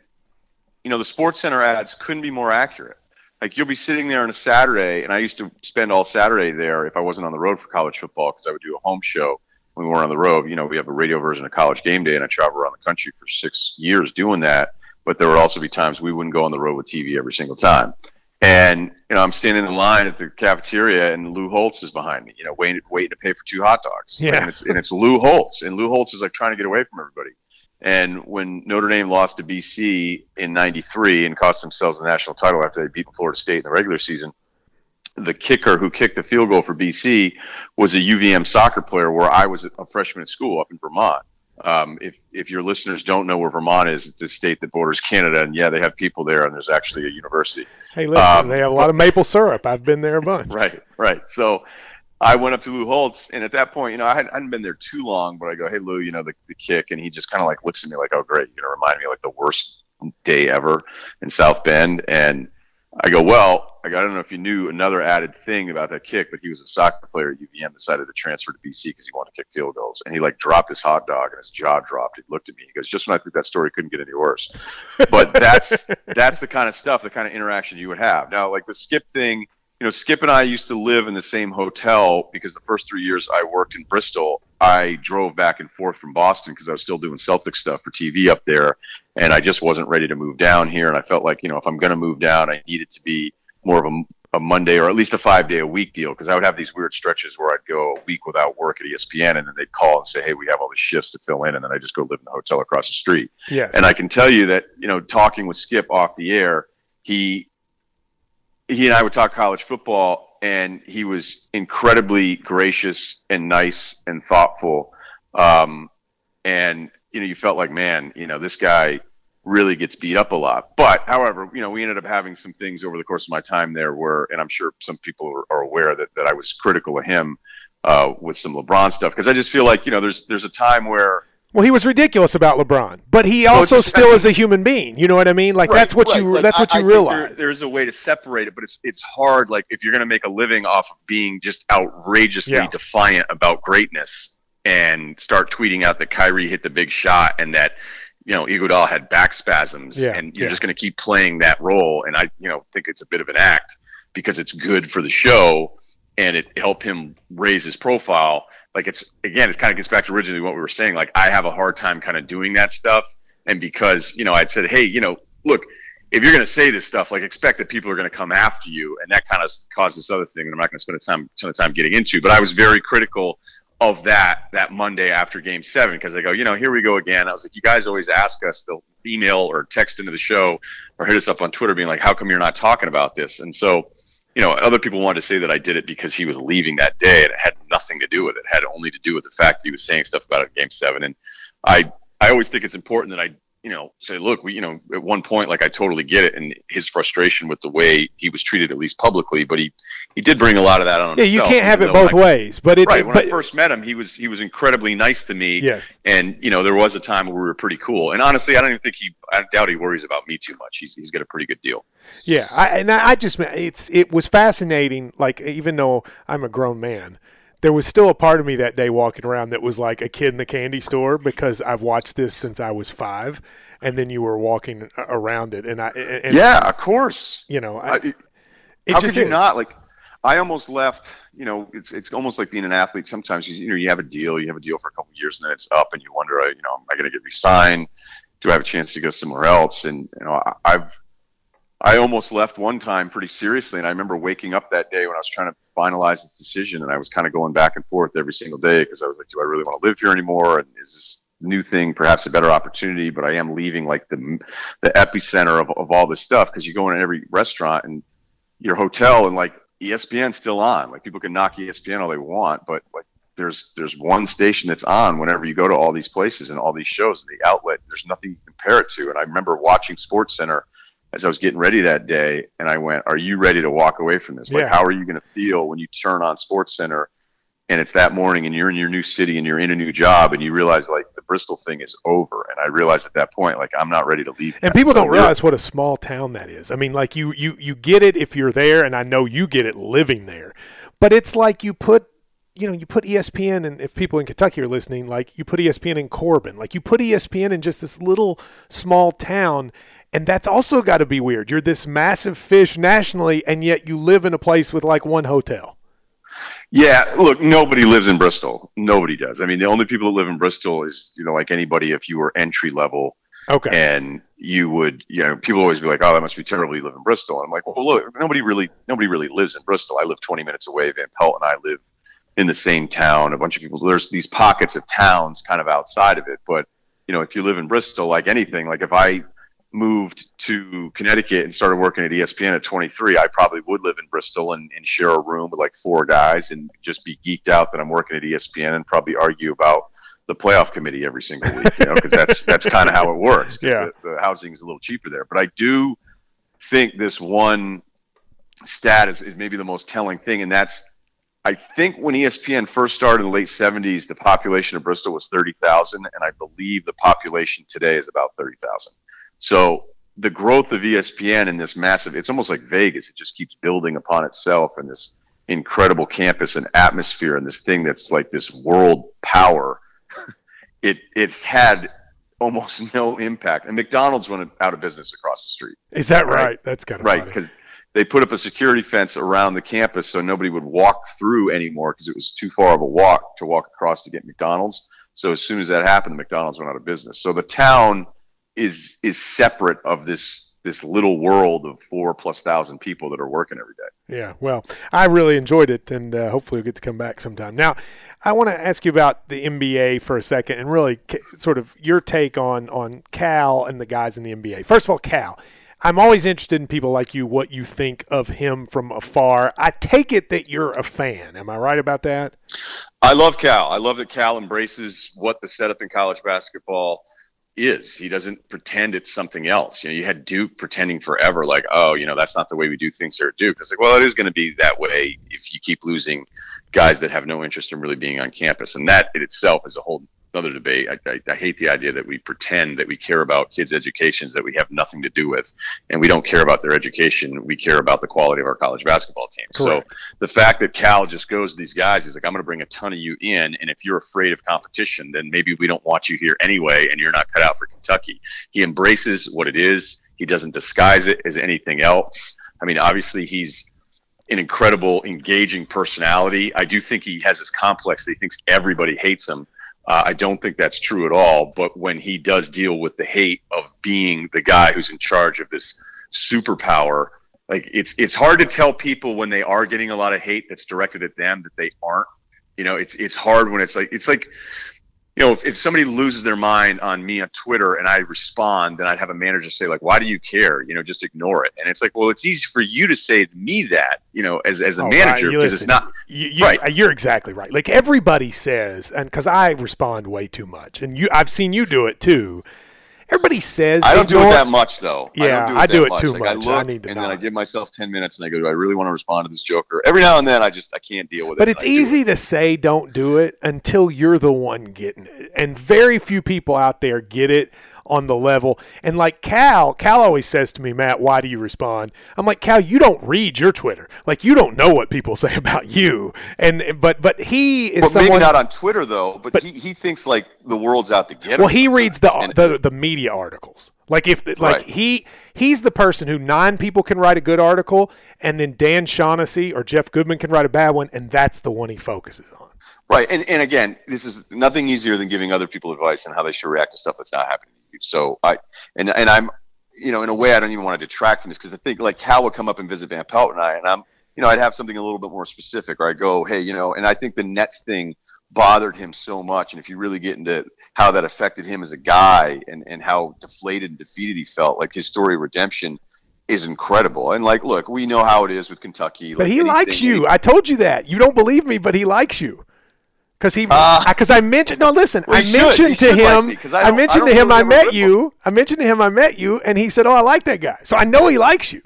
you know the Sports Center ads couldn't be more accurate. Like you'll be sitting there on a Saturday, and I used to spend all Saturday there if I wasn't on the road for college football because I would do a home show when we weren't on the road. You know, we have a radio version of College Game Day, and I traveled around the country for six years doing that. But there would also be times we wouldn't go on the road with TV every single time. And you know, I'm standing in line at the cafeteria, and Lou Holtz is behind me. You know, waiting waiting to pay for two hot dogs.
Yeah.
and it's, and it's Lou Holtz, and Lou Holtz is like trying to get away from everybody. And when Notre Dame lost to BC in '93 and cost themselves the national title after they beat Florida State in the regular season, the kicker who kicked the field goal for BC was a UVM soccer player where I was a freshman at school up in Vermont. Um, if if your listeners don't know where Vermont is, it's a state that borders Canada, and yeah, they have people there, and there's actually a university.
Hey, listen,
Um,
they have a lot of maple syrup. I've been there a bunch.
Right, right. So I went up to Lou Holtz, and at that point, you know, I hadn't, I hadn't been there too long, but I go, "Hey, Lou, you know, the, the kick," and he just kind of like looks at me like, "Oh, great," you know, remind me of, like the worst day ever in South Bend, and I go, "Well." I don't know if you knew another added thing about that kick, but he was a soccer player at UVM, decided to transfer to BC because he wanted to kick field goals. And he like dropped his hot dog and his jaw dropped. He looked at me. He goes, just when I think that story couldn't get any worse. But that's that's the kind of stuff, the kind of interaction you would have. Now, like the skip thing, you know, Skip and I used to live in the same hotel because the first three years I worked in Bristol, I drove back and forth from Boston because I was still doing Celtic stuff for TV up there, and I just wasn't ready to move down here. And I felt like, you know, if I'm going to move down, I needed to be more of a, a Monday or at least a five day a week deal because I would have these weird stretches where I'd go a week without work at ESPN, and then they'd call and say, "Hey, we have all these shifts to fill in," and then I just go live in the hotel across the street.
Yes.
And I can tell you that, you know, talking with Skip off the air, he he and I would talk college football and he was incredibly gracious and nice and thoughtful. Um, and you know, you felt like, man, you know, this guy really gets beat up a lot. But however, you know, we ended up having some things over the course of my time there where, and I'm sure some people are, are aware that, that I was critical of him uh, with some LeBron stuff because I just feel like, you know, there's there's a time where
Well, he was ridiculous about LeBron, but he
Well,
also
it's-
still is a human being. You know what I mean? Like
Right,
that's what
right.
you
Like,
that's what
I-
you
I
realize.
There, there's a way to separate it, but it's it's hard. Like if you're going to make a living off of being just outrageously
Yeah.
defiant about greatness and start tweeting out that Kyrie hit the big shot and that you know Iguodala had back spasms,
Yeah,
and you're
yeah.
just going to keep playing that role. And I you know think it's a bit of an act because it's good for the show and it helped him raise his profile. Like it's again, it kind of gets back to originally what we were saying. Like I have a hard time kind of doing that stuff, and because you know I'd said, hey, you know, look, if you're going to say this stuff, like expect that people are going to come after you, and that kind of caused this other thing And I'm not going to spend a time ton of time getting into. But I was very critical of that that Monday after Game Seven because I go, you know, here we go again. I was like, you guys always ask us, they'll email or text into the show or hit us up on Twitter, being like, how come you're not talking about this? And so you know, other people wanted to say that I did it because he was leaving that day, and it had nothing to do with it. it. Had only to do with the fact that he was saying stuff about it Game Seven. And I I always think it's important that I you know, say, look, we, you know, at one point, like I totally get it, and his frustration with the way he was treated, at least publicly. But he, he did bring a lot of that on.
Yeah, you can't have it both
I,
ways. But it,
right
it,
when
but,
I first met him, he was he was incredibly nice to me.
Yes,
and you know, there was a time where we were pretty cool. And honestly, I don't even think he, I doubt he worries about me too much. He's he's got a pretty good deal.
Yeah, I, and I just it's it was fascinating. Like even though I'm a grown man there was still a part of me that day walking around that was like a kid in the candy store because I've watched this since I was five, and then you were walking around it, and I and,
yeah, of course,
you know, I,
it how could you is. not like? I almost left. You know, it's it's almost like being an athlete. Sometimes you, you know you have a deal, you have a deal for a couple years, and then it's up, and you wonder, uh, you know, am I going to get re-signed? Do I have a chance to go somewhere else? And you know, I, I've I almost left one time pretty seriously, and I remember waking up that day when I was trying to finalize this decision, and I was kind of going back and forth every single day because I was like, do I really want to live here anymore? And is this new thing perhaps a better opportunity? But I am leaving like the the epicenter of, of all this stuff because you go in every restaurant and your hotel and like ESPN's still on. Like people can knock ESPN all they want, but like there's there's one station that's on whenever you go to all these places and all these shows. And the outlet, there's nothing to compare it to. And I remember watching Sports Center as I was getting ready that day, and I went, "Are you ready to walk away from this? Like, yeah. how are you going to feel when you turn on Sports Center and it's that morning, and you're in your new city and you're in a new job, and you realize like the Bristol thing is over?" And I realized at that point, like, I'm not ready to leave.
And people so don't realize what a small town that is. I mean, like you you you get it if you're there, and I know you get it living there, but it's like you put you know, you put ESPN, and if people in Kentucky are listening, like you put ESPN in Corbin, like you put ESPN in just this little small town, and that's also got to be weird. You're this massive fish nationally, and yet you live in a place with like one hotel.
Yeah, look, nobody lives in Bristol. Nobody does. I mean, the only people that live in Bristol is, you know, like anybody if you were entry level.
Okay.
And you would, you know, people always be like, "Oh, that must be terrible. You live in Bristol." And I'm like, "Well, look, nobody really, nobody really lives in Bristol. I live 20 minutes away. Van Pelt and I live in the same town. A bunch of people. There's these pockets of towns kind of outside of it, but you know, if you live in Bristol, like anything, like if I moved to Connecticut and started working at ESPN at 23, I probably would live in Bristol and, and, share a room with like four guys and just be geeked out that I'm working at ESPN and probably argue about the playoff committee every single week, you know, because that's that's kind of how it works.
Yeah,
the, the, housing is a little cheaper there, but I do think this one stat is, is maybe the most telling thing, and that's I think when ESPN first started in the late 70s, the population of Bristol was 30,000, and I believe the population today is about 30,000. So the growth of ESPN in this massive, it's almost like Vegas. It just keeps building upon itself and this incredible campus and atmosphere and this thing that's like this world power. it it had almost no impact. And McDonald's went out of business across the street.
Is that right? right? That's kind of
right because they put up a security fence around the campus so nobody would walk through anymore because it was too far of a walk to walk across to get McDonald's. So as soon as that happened, the McDonald's went out of business. So the town is is separate of this this little world of four plus thousand people that are working every day.
Yeah, well, I really enjoyed it, and uh, hopefully we'll get to come back sometime. Now, I want to ask you about the NBA for a second, and really sort of your take on on Cal and the guys in the NBA. First of all, Cal. I'm always interested in people like you, what you think of him from afar. I take it that you're a fan. Am I right about that?
I love Cal. I love that Cal embraces what the setup in college basketball is. He doesn't pretend it's something else. You know, you had Duke pretending forever, like, oh, you know, that's not the way we do things here at Duke. It's like, well, it is going to be that way if you keep losing guys that have no interest in really being on campus, and that in itself is a whole another debate. I, I, I, hate the idea that we pretend that we care about kids' educations that we have nothing to do with, and we don't care about their education. We care about the quality of our college basketball team. Correct. So the fact that Cal just goes to these guys, is like, I'm going to bring a ton of you in, and if you're afraid of competition, then maybe we don't want you here anyway, and you're not cut out for Kentucky. He embraces what it is. He doesn't disguise it as anything else. I mean, obviously, he's an incredible, engaging personality. I do think he has this complex that he thinks everybody hates him. Uh, I don't think that's true at all. But when he does deal with the hate of being the guy who's in charge of this superpower, like it's it's hard to tell people when they are getting a lot of hate that's directed at them that they aren't. You know, it's it's hard when it's like it's like you know, if, if somebody loses their mind on me on Twitter and I respond, then I'd have a manager say like, "Why do you care? You know, just ignore it." And it's like, well, it's easy for you to say to me that, you know, as as a
Oh,
manager because it's not
You, you,
Right.
Uh, you're exactly right. Like everybody says, and because I respond way too much, and you, I've seen you do it too. Everybody says
I don't do it that much though.
Yeah,
I
I
don't
do
do
it
it,
too
much. Like,
much.
I
I need to
and then I give myself ten minutes, and I go, "Do I really want to respond to this joker?" Every now and then, I just I can't deal with it.
But it's
I do it.
easy to say don't do it until you're the one getting it. And very few people out there get it on the level. And like Cal, Cal always says to me, Matt, why do you respond? I'm like, Cal, you don't read your Twitter. Like you don't know what people say about you. And but but he is
But
someone
maybe not on Twitter though. But,
But-
he, he thinks like the world's out to get him.
Well, he reads the,
And-
the the media articles. Like if like
Right.
he he's the person who nine people can write a good article, and then Dan Shaughnessy or Jeff Goodman can write a bad one, and that's the one he focuses on.
Right, and and again, this is nothing easier than giving other people advice on how they should react to stuff that's not happening you. So I, and and I'm, you know, in a way, I don't even want to detract from this because I think like Cal would come up and visit Van Pelt and I, and I'm, you know, I'd have something a little bit more specific, or I go, hey, you know, and I think the Nets thing bothered him so much, and if you really get into how that affected him as a guy and and how deflated and defeated he felt, like his story of redemption is incredible. And like, look, we know how it is with Kentucky.
But
like
he
anything-
likes you. I told you that. You don't believe me, but he likes you. Because he,
Uh,
because I mentioned. No, listen.
well,
I
should.
mentioned to
should like
him.
I
I,
don't- I
mentioned to him.
really
I met you. I mentioned to him. I met you, and he said, "Oh, I like that guy." So I know he likes you.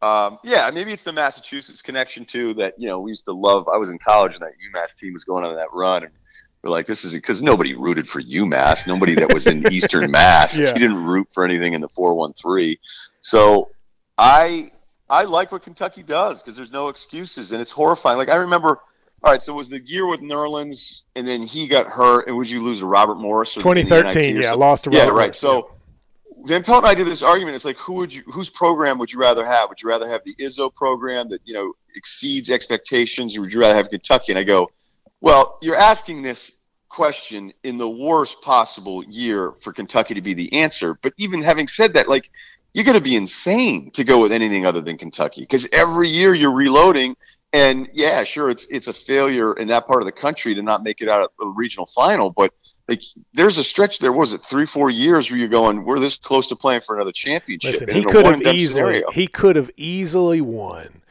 Um, yeah, maybe it's the Massachusetts connection too. That you know we used to love. I was in college and that UMass team was going on that run, and we're like, this is because nobody rooted for UMass. Nobody that was in Eastern Mass.
Yeah.
He didn't root for anything in the four one three. So I I like what Kentucky does because there's no excuses and it's horrifying. Like I remember. All right, so was the year with Nerlens, and then he got hurt, and would you lose to Robert Morris?
2013. Yeah, lost to
Yeah, right.
Morris,
So Van Pelt and I did this argument. It's like, who would you, whose program would you rather have? Would you rather have the Izzo program that you know exceeds expectations, or would you rather have Kentucky? And I go, well, you're asking this question in the worst possible year for Kentucky to be the answer. But even having said that, like you're going to be insane to go with anything other than Kentucky because every year you're reloading. And yeah, sure, it's it's a failure in that part of the country to not make it out of the regional final, but like there's a stretch there was it three four years where you're going we're this close to playing for another championship
Listen, he could have easily.
scenario.
He could have easily won.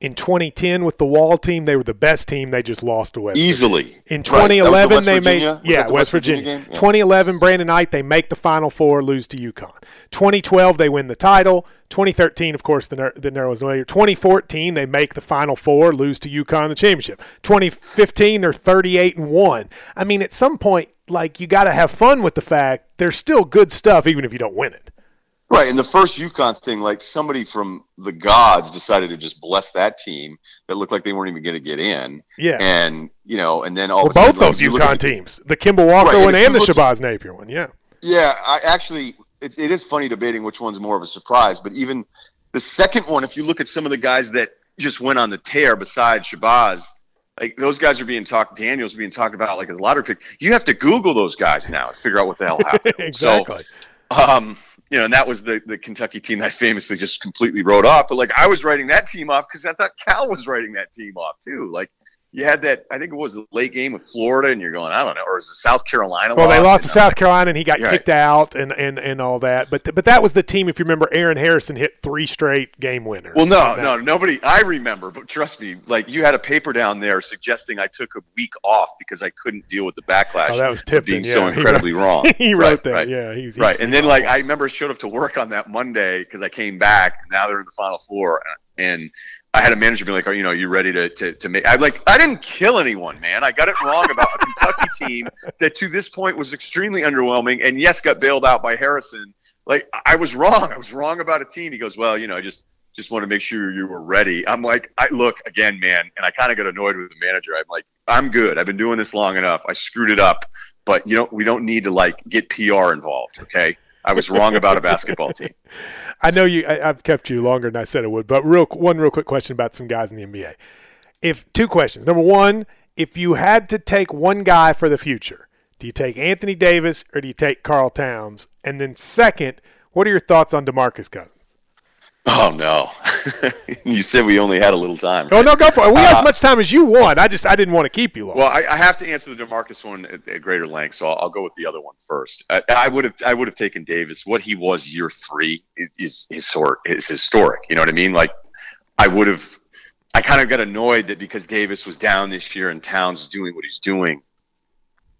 In 2010 with the Wall team, they were the best team. They just lost to West. Virginia.
easily
In
Right. The
2011,
West
they
Virginia?
made
Was
yeah
the
West
Virginia
Virginia.
Yeah.
2011, Brandon Knight, they make the Final Four, lose to UConn. 2012, they win the title. 2013, of course, the the Nerlens Noel 2014, they make the Final Four, lose to UConn in the championship. 2015, they're 38 and one. I mean, at some point, like you got to have fun with the fact there's still good stuff, even if you don't win it.
Right, and the first UConn thing, like somebody from the gods decided to just bless that team that looked like they weren't even going to get in.
Yeah.
and you know, and then all
Well,
of a sudden,
both those
like,
UConn teams, the Kemba Walker
Right,
one
you
and the
look-
Shabazz Napier one. Yeah.
Yeah, I actually, it, it is funny debating which one's more of a surprise. But even the second one, if you look at some of the guys that just went on the tear besides Shabazz, like those guys are being talked. Daniels being talked about like as a lottery pick. You have to Google those guys now to figure out what the hell happened.
exactly.
So, um, you know, and that was the the Kentucky team that famously just completely wrote off. But like I was writing that team off because I thought Cal was writing that team off too. Like you had that. I think it was the late game with Florida, and you're going, I don't know, or is it South Carolina?
Well, they lost to South Carolina, and he got
Right.
kicked out, and, and, and all that. But th- but that was the team. If you remember, Aaron Harrison hit three straight game winners.
Well, no, no, nobody. I remember, but trust me, like you had a paper down there suggesting I took a week off because I couldn't deal with the backlash.
Oh, that was Tipton.
being
yeah.
so
He
incredibly
wrote-
wrong.
he wrote
Right,
that.
right.
Yeah, was
right, and then like I remember I showed up to work on that Monday because I came back. And now they're in the final four, and I had a manager be like, "Are you know you ready to to, to make?" I'm like, I didn't kill anyone, man. I got it wrong about a Kentucky team that to this point was extremely underwhelming, and yes, got bailed out by Harrison. Like I was wrong. I was wrong about a team. He goes, "Well, you know, I just." Just want to make sure you were ready. I'm like, I look again, man, and I kind of got annoyed with the manager. I'm like, I'm good. I've been doing this long enough. I screwed it up, but you know, we don't need to like get PR involved. Okay, I was wrong about a basketball team.
I know you. I, I've kept you longer than I said I would, but real one real quick question about some guys in the NBA. If two questions. Number one, if you had to take one guy for the future, do you take Anthony Davis or do you take Karl Towns? And then second, what are your thoughts on DeMarcus Cousins?
Oh no! you said we only had a little time.
Oh no, go for it. We had
Uh,
as much time as you want. I just I didn't want to keep you long.
Well, I, I have to answer the Demarcus one at, at greater length, so I'll, I'll go with the other one first. I, I would have I would have taken Davis. What he was year three is, is historic. Is historic. You know what I mean? Like I would have. I kind of got annoyed that because Davis was down this year and Towns is doing what he's doing,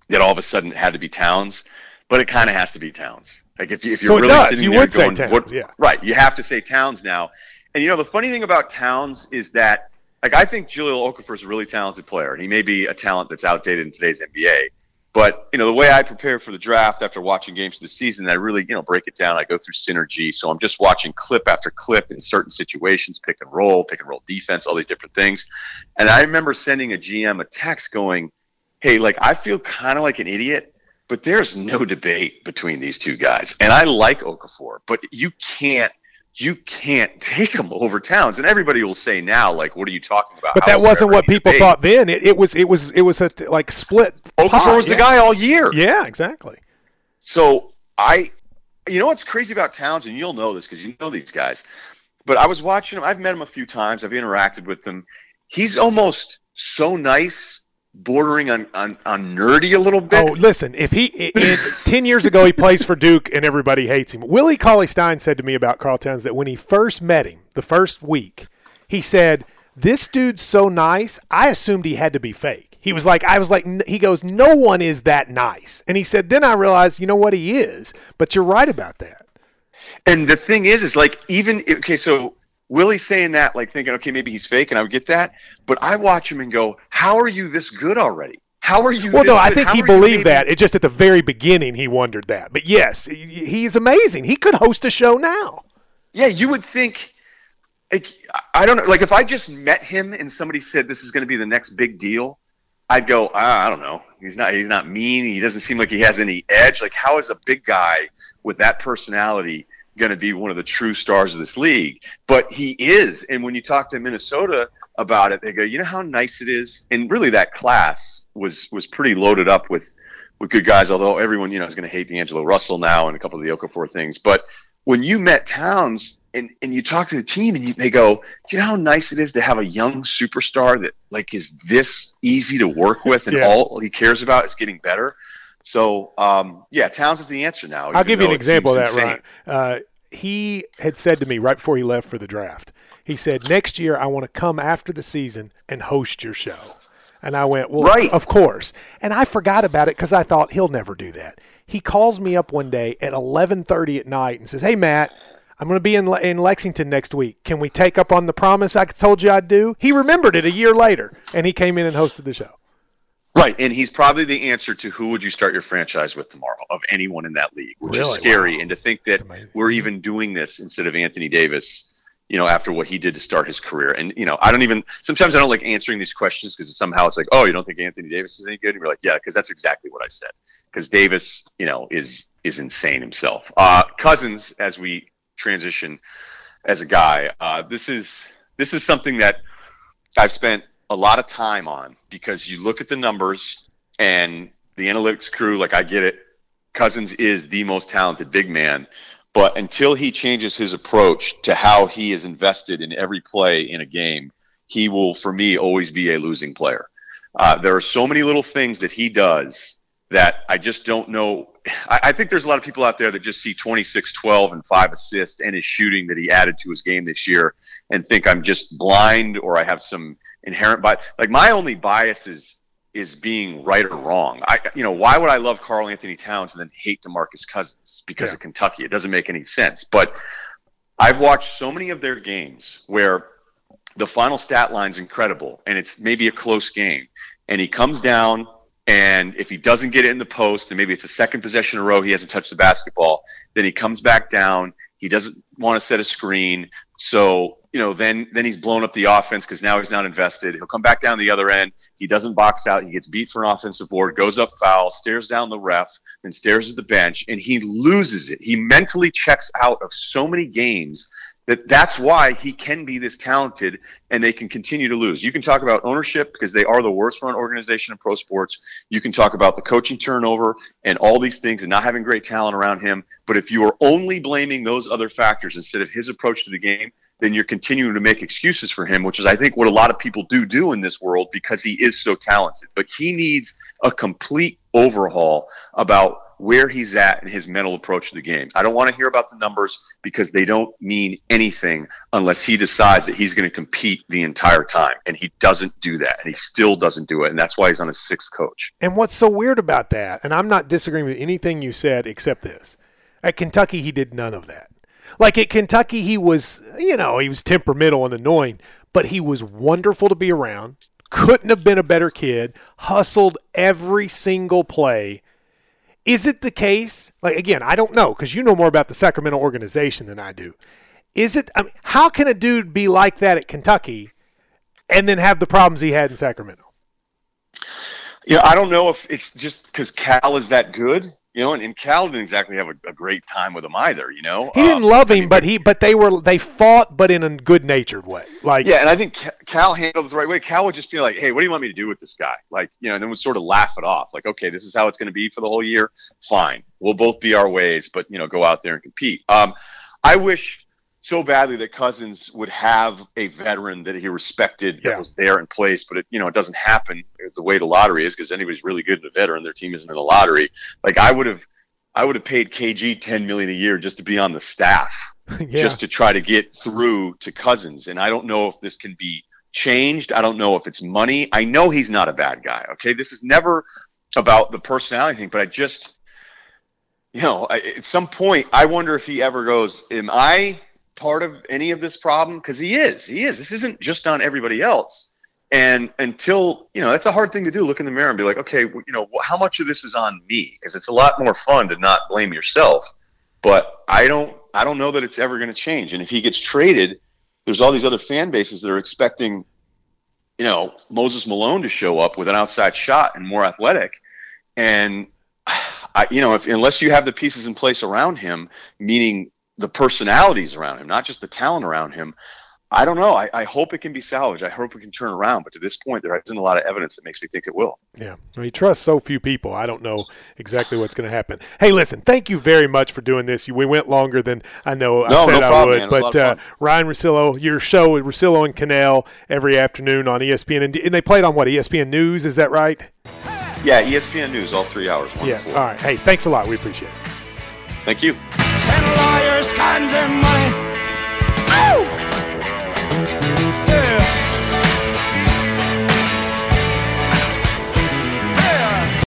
that all of a sudden it had to be Towns. But it kind of has to be Towns. Like if, you, if you're
So it
really
does.
sitting
You
there going,
Towns,
what-
yeah.
right? You have to say Towns now. And you know the funny thing about Towns is that like I think Jahlil Okafor is a really talented player, and he may be a talent that's outdated in today's NBA. But you know the way I prepare for the draft after watching games of the season, I really you know break it down. I go through synergy, so I'm just watching clip after clip in certain situations, pick and roll, pick and roll defense, all these different things. And I remember sending a GM a text going, "Hey, like I feel kind of like an idiot." But there's no debate between these two guys, and I like Okafor, but you can't you can't take him over Towns. And everybody will say now, like, what are you talking about?
but
How
that wasn't what people
debate?
thought then. It, it was it was it was a like split.
Okafor
pie,
was the guy all year.
Yeah, exactly.
So I, you know what's crazy about Towns, and you'll know this because you know these guys. But I was watching him. I've met him a few times. I've interacted with him. He's almost so nice, bordering on on, on nerdy a little bit.
Oh, listen, if he i i 10 years ago he plays for Duke and everybody hates him. Willie Cauley Stein said to me about Karl Towns that when he first met him, the first week, he said, "This dude's so nice, I assumed he had to be fake." He was like, I was like, he goes, "No one is that nice." And he said, "Then I realized, you know what he is." But you're right about that.
And the thing is, is like even okay, so Willie's saying that, like thinking, okay, maybe he's fake, and I would get that. But I watch him and go, how are you this good already? How are you?
Well, no, I think
How
he believed that. It just at the very beginning he wondered that. But yes, he- he's amazing. He could host a show now.
Yeah, you would think. Like, I don't know. Like if I just met him and somebody said this is going to be the next big deal, I'd go, ah, I don't know. He's not. He's not mean. He doesn't seem like he has any edge. Like how is a big guy with that personality going to be one of the true stars of this league? But he is. And when you talk to Minnesota about it, they go, you know how nice it is. And really, that class was was pretty loaded up with with good guys. Although everyone, you know, is going to hate D'Angelo Russell now and a couple of the Okafor things, but when you met Towns and, and you talk to the team and you, they go, do you know how nice it is to have a young superstar that like is this easy to work with and
Yeah.
all he cares about is getting better? So um, yeah, Towns is the answer now.
I'll give you an example of that. Ryen. Uh, he had said to me right before he left for the draft, he said, Next year, I want to come after the season and host your show. And I went, Well,
Right.
of course. And I forgot about it because I thought he'll never do that. He calls me up one day at 11:30 at night and says, "Hey Matt, I'm going to be in Le- in Lexington next week. Can we take up on the promise I told you I'd do?" He remembered it a year later, and he came in and hosted the show.
Right, and he's probably the answer to who would you start your franchise with tomorrow of anyone in that league, which
Really?
is scary.
Wow.
And to think that we're even doing this instead of Anthony Davis, you know, after what he did to start his career. And you know, I don't even sometimes I don't like answering these questions because somehow it's like, oh, you don't think Anthony Davis is any good? And you're like, yeah, because that's exactly what I said. Because Davis, you know, is is insane himself. Uh, Cousins, as we transition as a guy, uh, this is this is something that I've spent a lot of time on because you look at the numbers and the analytics crew, like I get it. Cousins is the most talented big man, but until he changes his approach to how he is invested in every play in a game, he will, for me, always be a losing player. Uh, there are so many little things that he does that I just don't know. I, I think there's a lot of people out there that just see 26, 12, and five assists and his shooting that he added to his game this year and think I'm just blind or I have some inherent bias. Like my only bias is is being right or wrong. I, you know, why would I love Karl Anthony Towns and then hate DeMarcus Cousins because
Yeah.
of Kentucky? It doesn't make any sense. But I've watched so many of their games where the final stat line's incredible and it's maybe a close game and he comes down and if he doesn't get it in the post and maybe it's a second possession in a row he hasn't touched the basketball then he comes back down he doesn't want to set a screen so you know then then he's blown up the offense because now he's not invested he'll come back down the other end he doesn't box out he gets beat for an offensive board goes up foul stares down the ref then stares at the bench and he loses it he mentally checks out of so many games that that's why he can be this talented and they can continue to lose. You can talk about ownership because they are the worst run organization in pro sports. You can talk about the coaching turnover and all these things and not having great talent around him. But if you are only blaming those other factors instead of his approach to the game, then you're continuing to make excuses for him, which is, I think, what a lot of people do do in this world because he is so talented. But he needs a complete overhaul about where he's at and his mental approach to the game. I don't want to hear about the numbers because they don't mean anything unless he decides that he's going to compete the entire time. And he doesn't do that. And he still doesn't do it. And that's why he's on his sixth coach.
And what's so weird about that, and I'm not disagreeing with anything you said except this at Kentucky, he did none of that. Like at Kentucky, he was, you know, he was temperamental and annoying, but he was wonderful to be around. Couldn't have been a better kid. Hustled every single play. Is it the case? Like again, I don't know because you know more about the Sacramento organization than I do. Is it? I mean, how can a dude be like that at Kentucky and then have the problems he had in Sacramento?
Yeah, I don't know if it's just because Cal is that good you know, and, and Cal didn't exactly have a, a, great time with him either. You know,
he didn't um, love him, I mean, but he, but they were they fought, but in a good natured way. Like,
yeah, and I think Cal handled it the right way. Cal would just be like, "Hey, what do you want me to do with this guy?" Like, you know, and then would sort of laugh it off, like, "Okay, this is how it's going to be for the whole year. Fine, we'll both be our ways, but you know, go out there and compete." Um, I wish so badly that Cousins would have a veteran that he respected
yeah.
that was there in place, but it you know it doesn't happen. The way the lottery is because anybody's really good at a veteran, their team isn't in the lottery. Like I would have, I would have paid KG ten million a year just to be on the staff, yeah. just to try to get through to Cousins. And I don't know if this can be changed. I don't know if it's money. I know he's not a bad guy. Okay, this is never about the personality thing, but I just. You know, at some point, I wonder if he ever goes, "Am I part of any of this problem? Because he is. He is. This isn't just on everybody else. And until, you know, that's a hard thing to do. Look in the mirror and be like, okay, you know, how much of this is on me? Because it's a lot more fun to not blame yourself. But I don't, I don't know that it's ever going to change. And if he gets traded, there's all these other fan bases that are expecting, you know, Moses Malone to show up with an outside shot and more athletic. And I, you know, if unless you have the pieces in place around him, meaning the personalities around him, not just the talent around him. I don't know. I, I, hope it can be salvaged. I hope it can turn around. But to this point, there isn't a lot of evidence that makes me think it will.
Yeah. Well, he trusts so few people. I don't know exactly what's going to happen. Hey, listen, thank you very much for doing this. We went longer than I know
no,
I said
no
I
problem,
would. But uh, Ryen Russillo, your show with Russillo and Kanell every afternoon on ESPN. And, and they played on what, ESPN News? Is that right?
Yeah, ESPN News, all three hours.
Yeah. All right. Hey, thanks a lot. We appreciate it.
Thank you
and lawyers, guns, and money.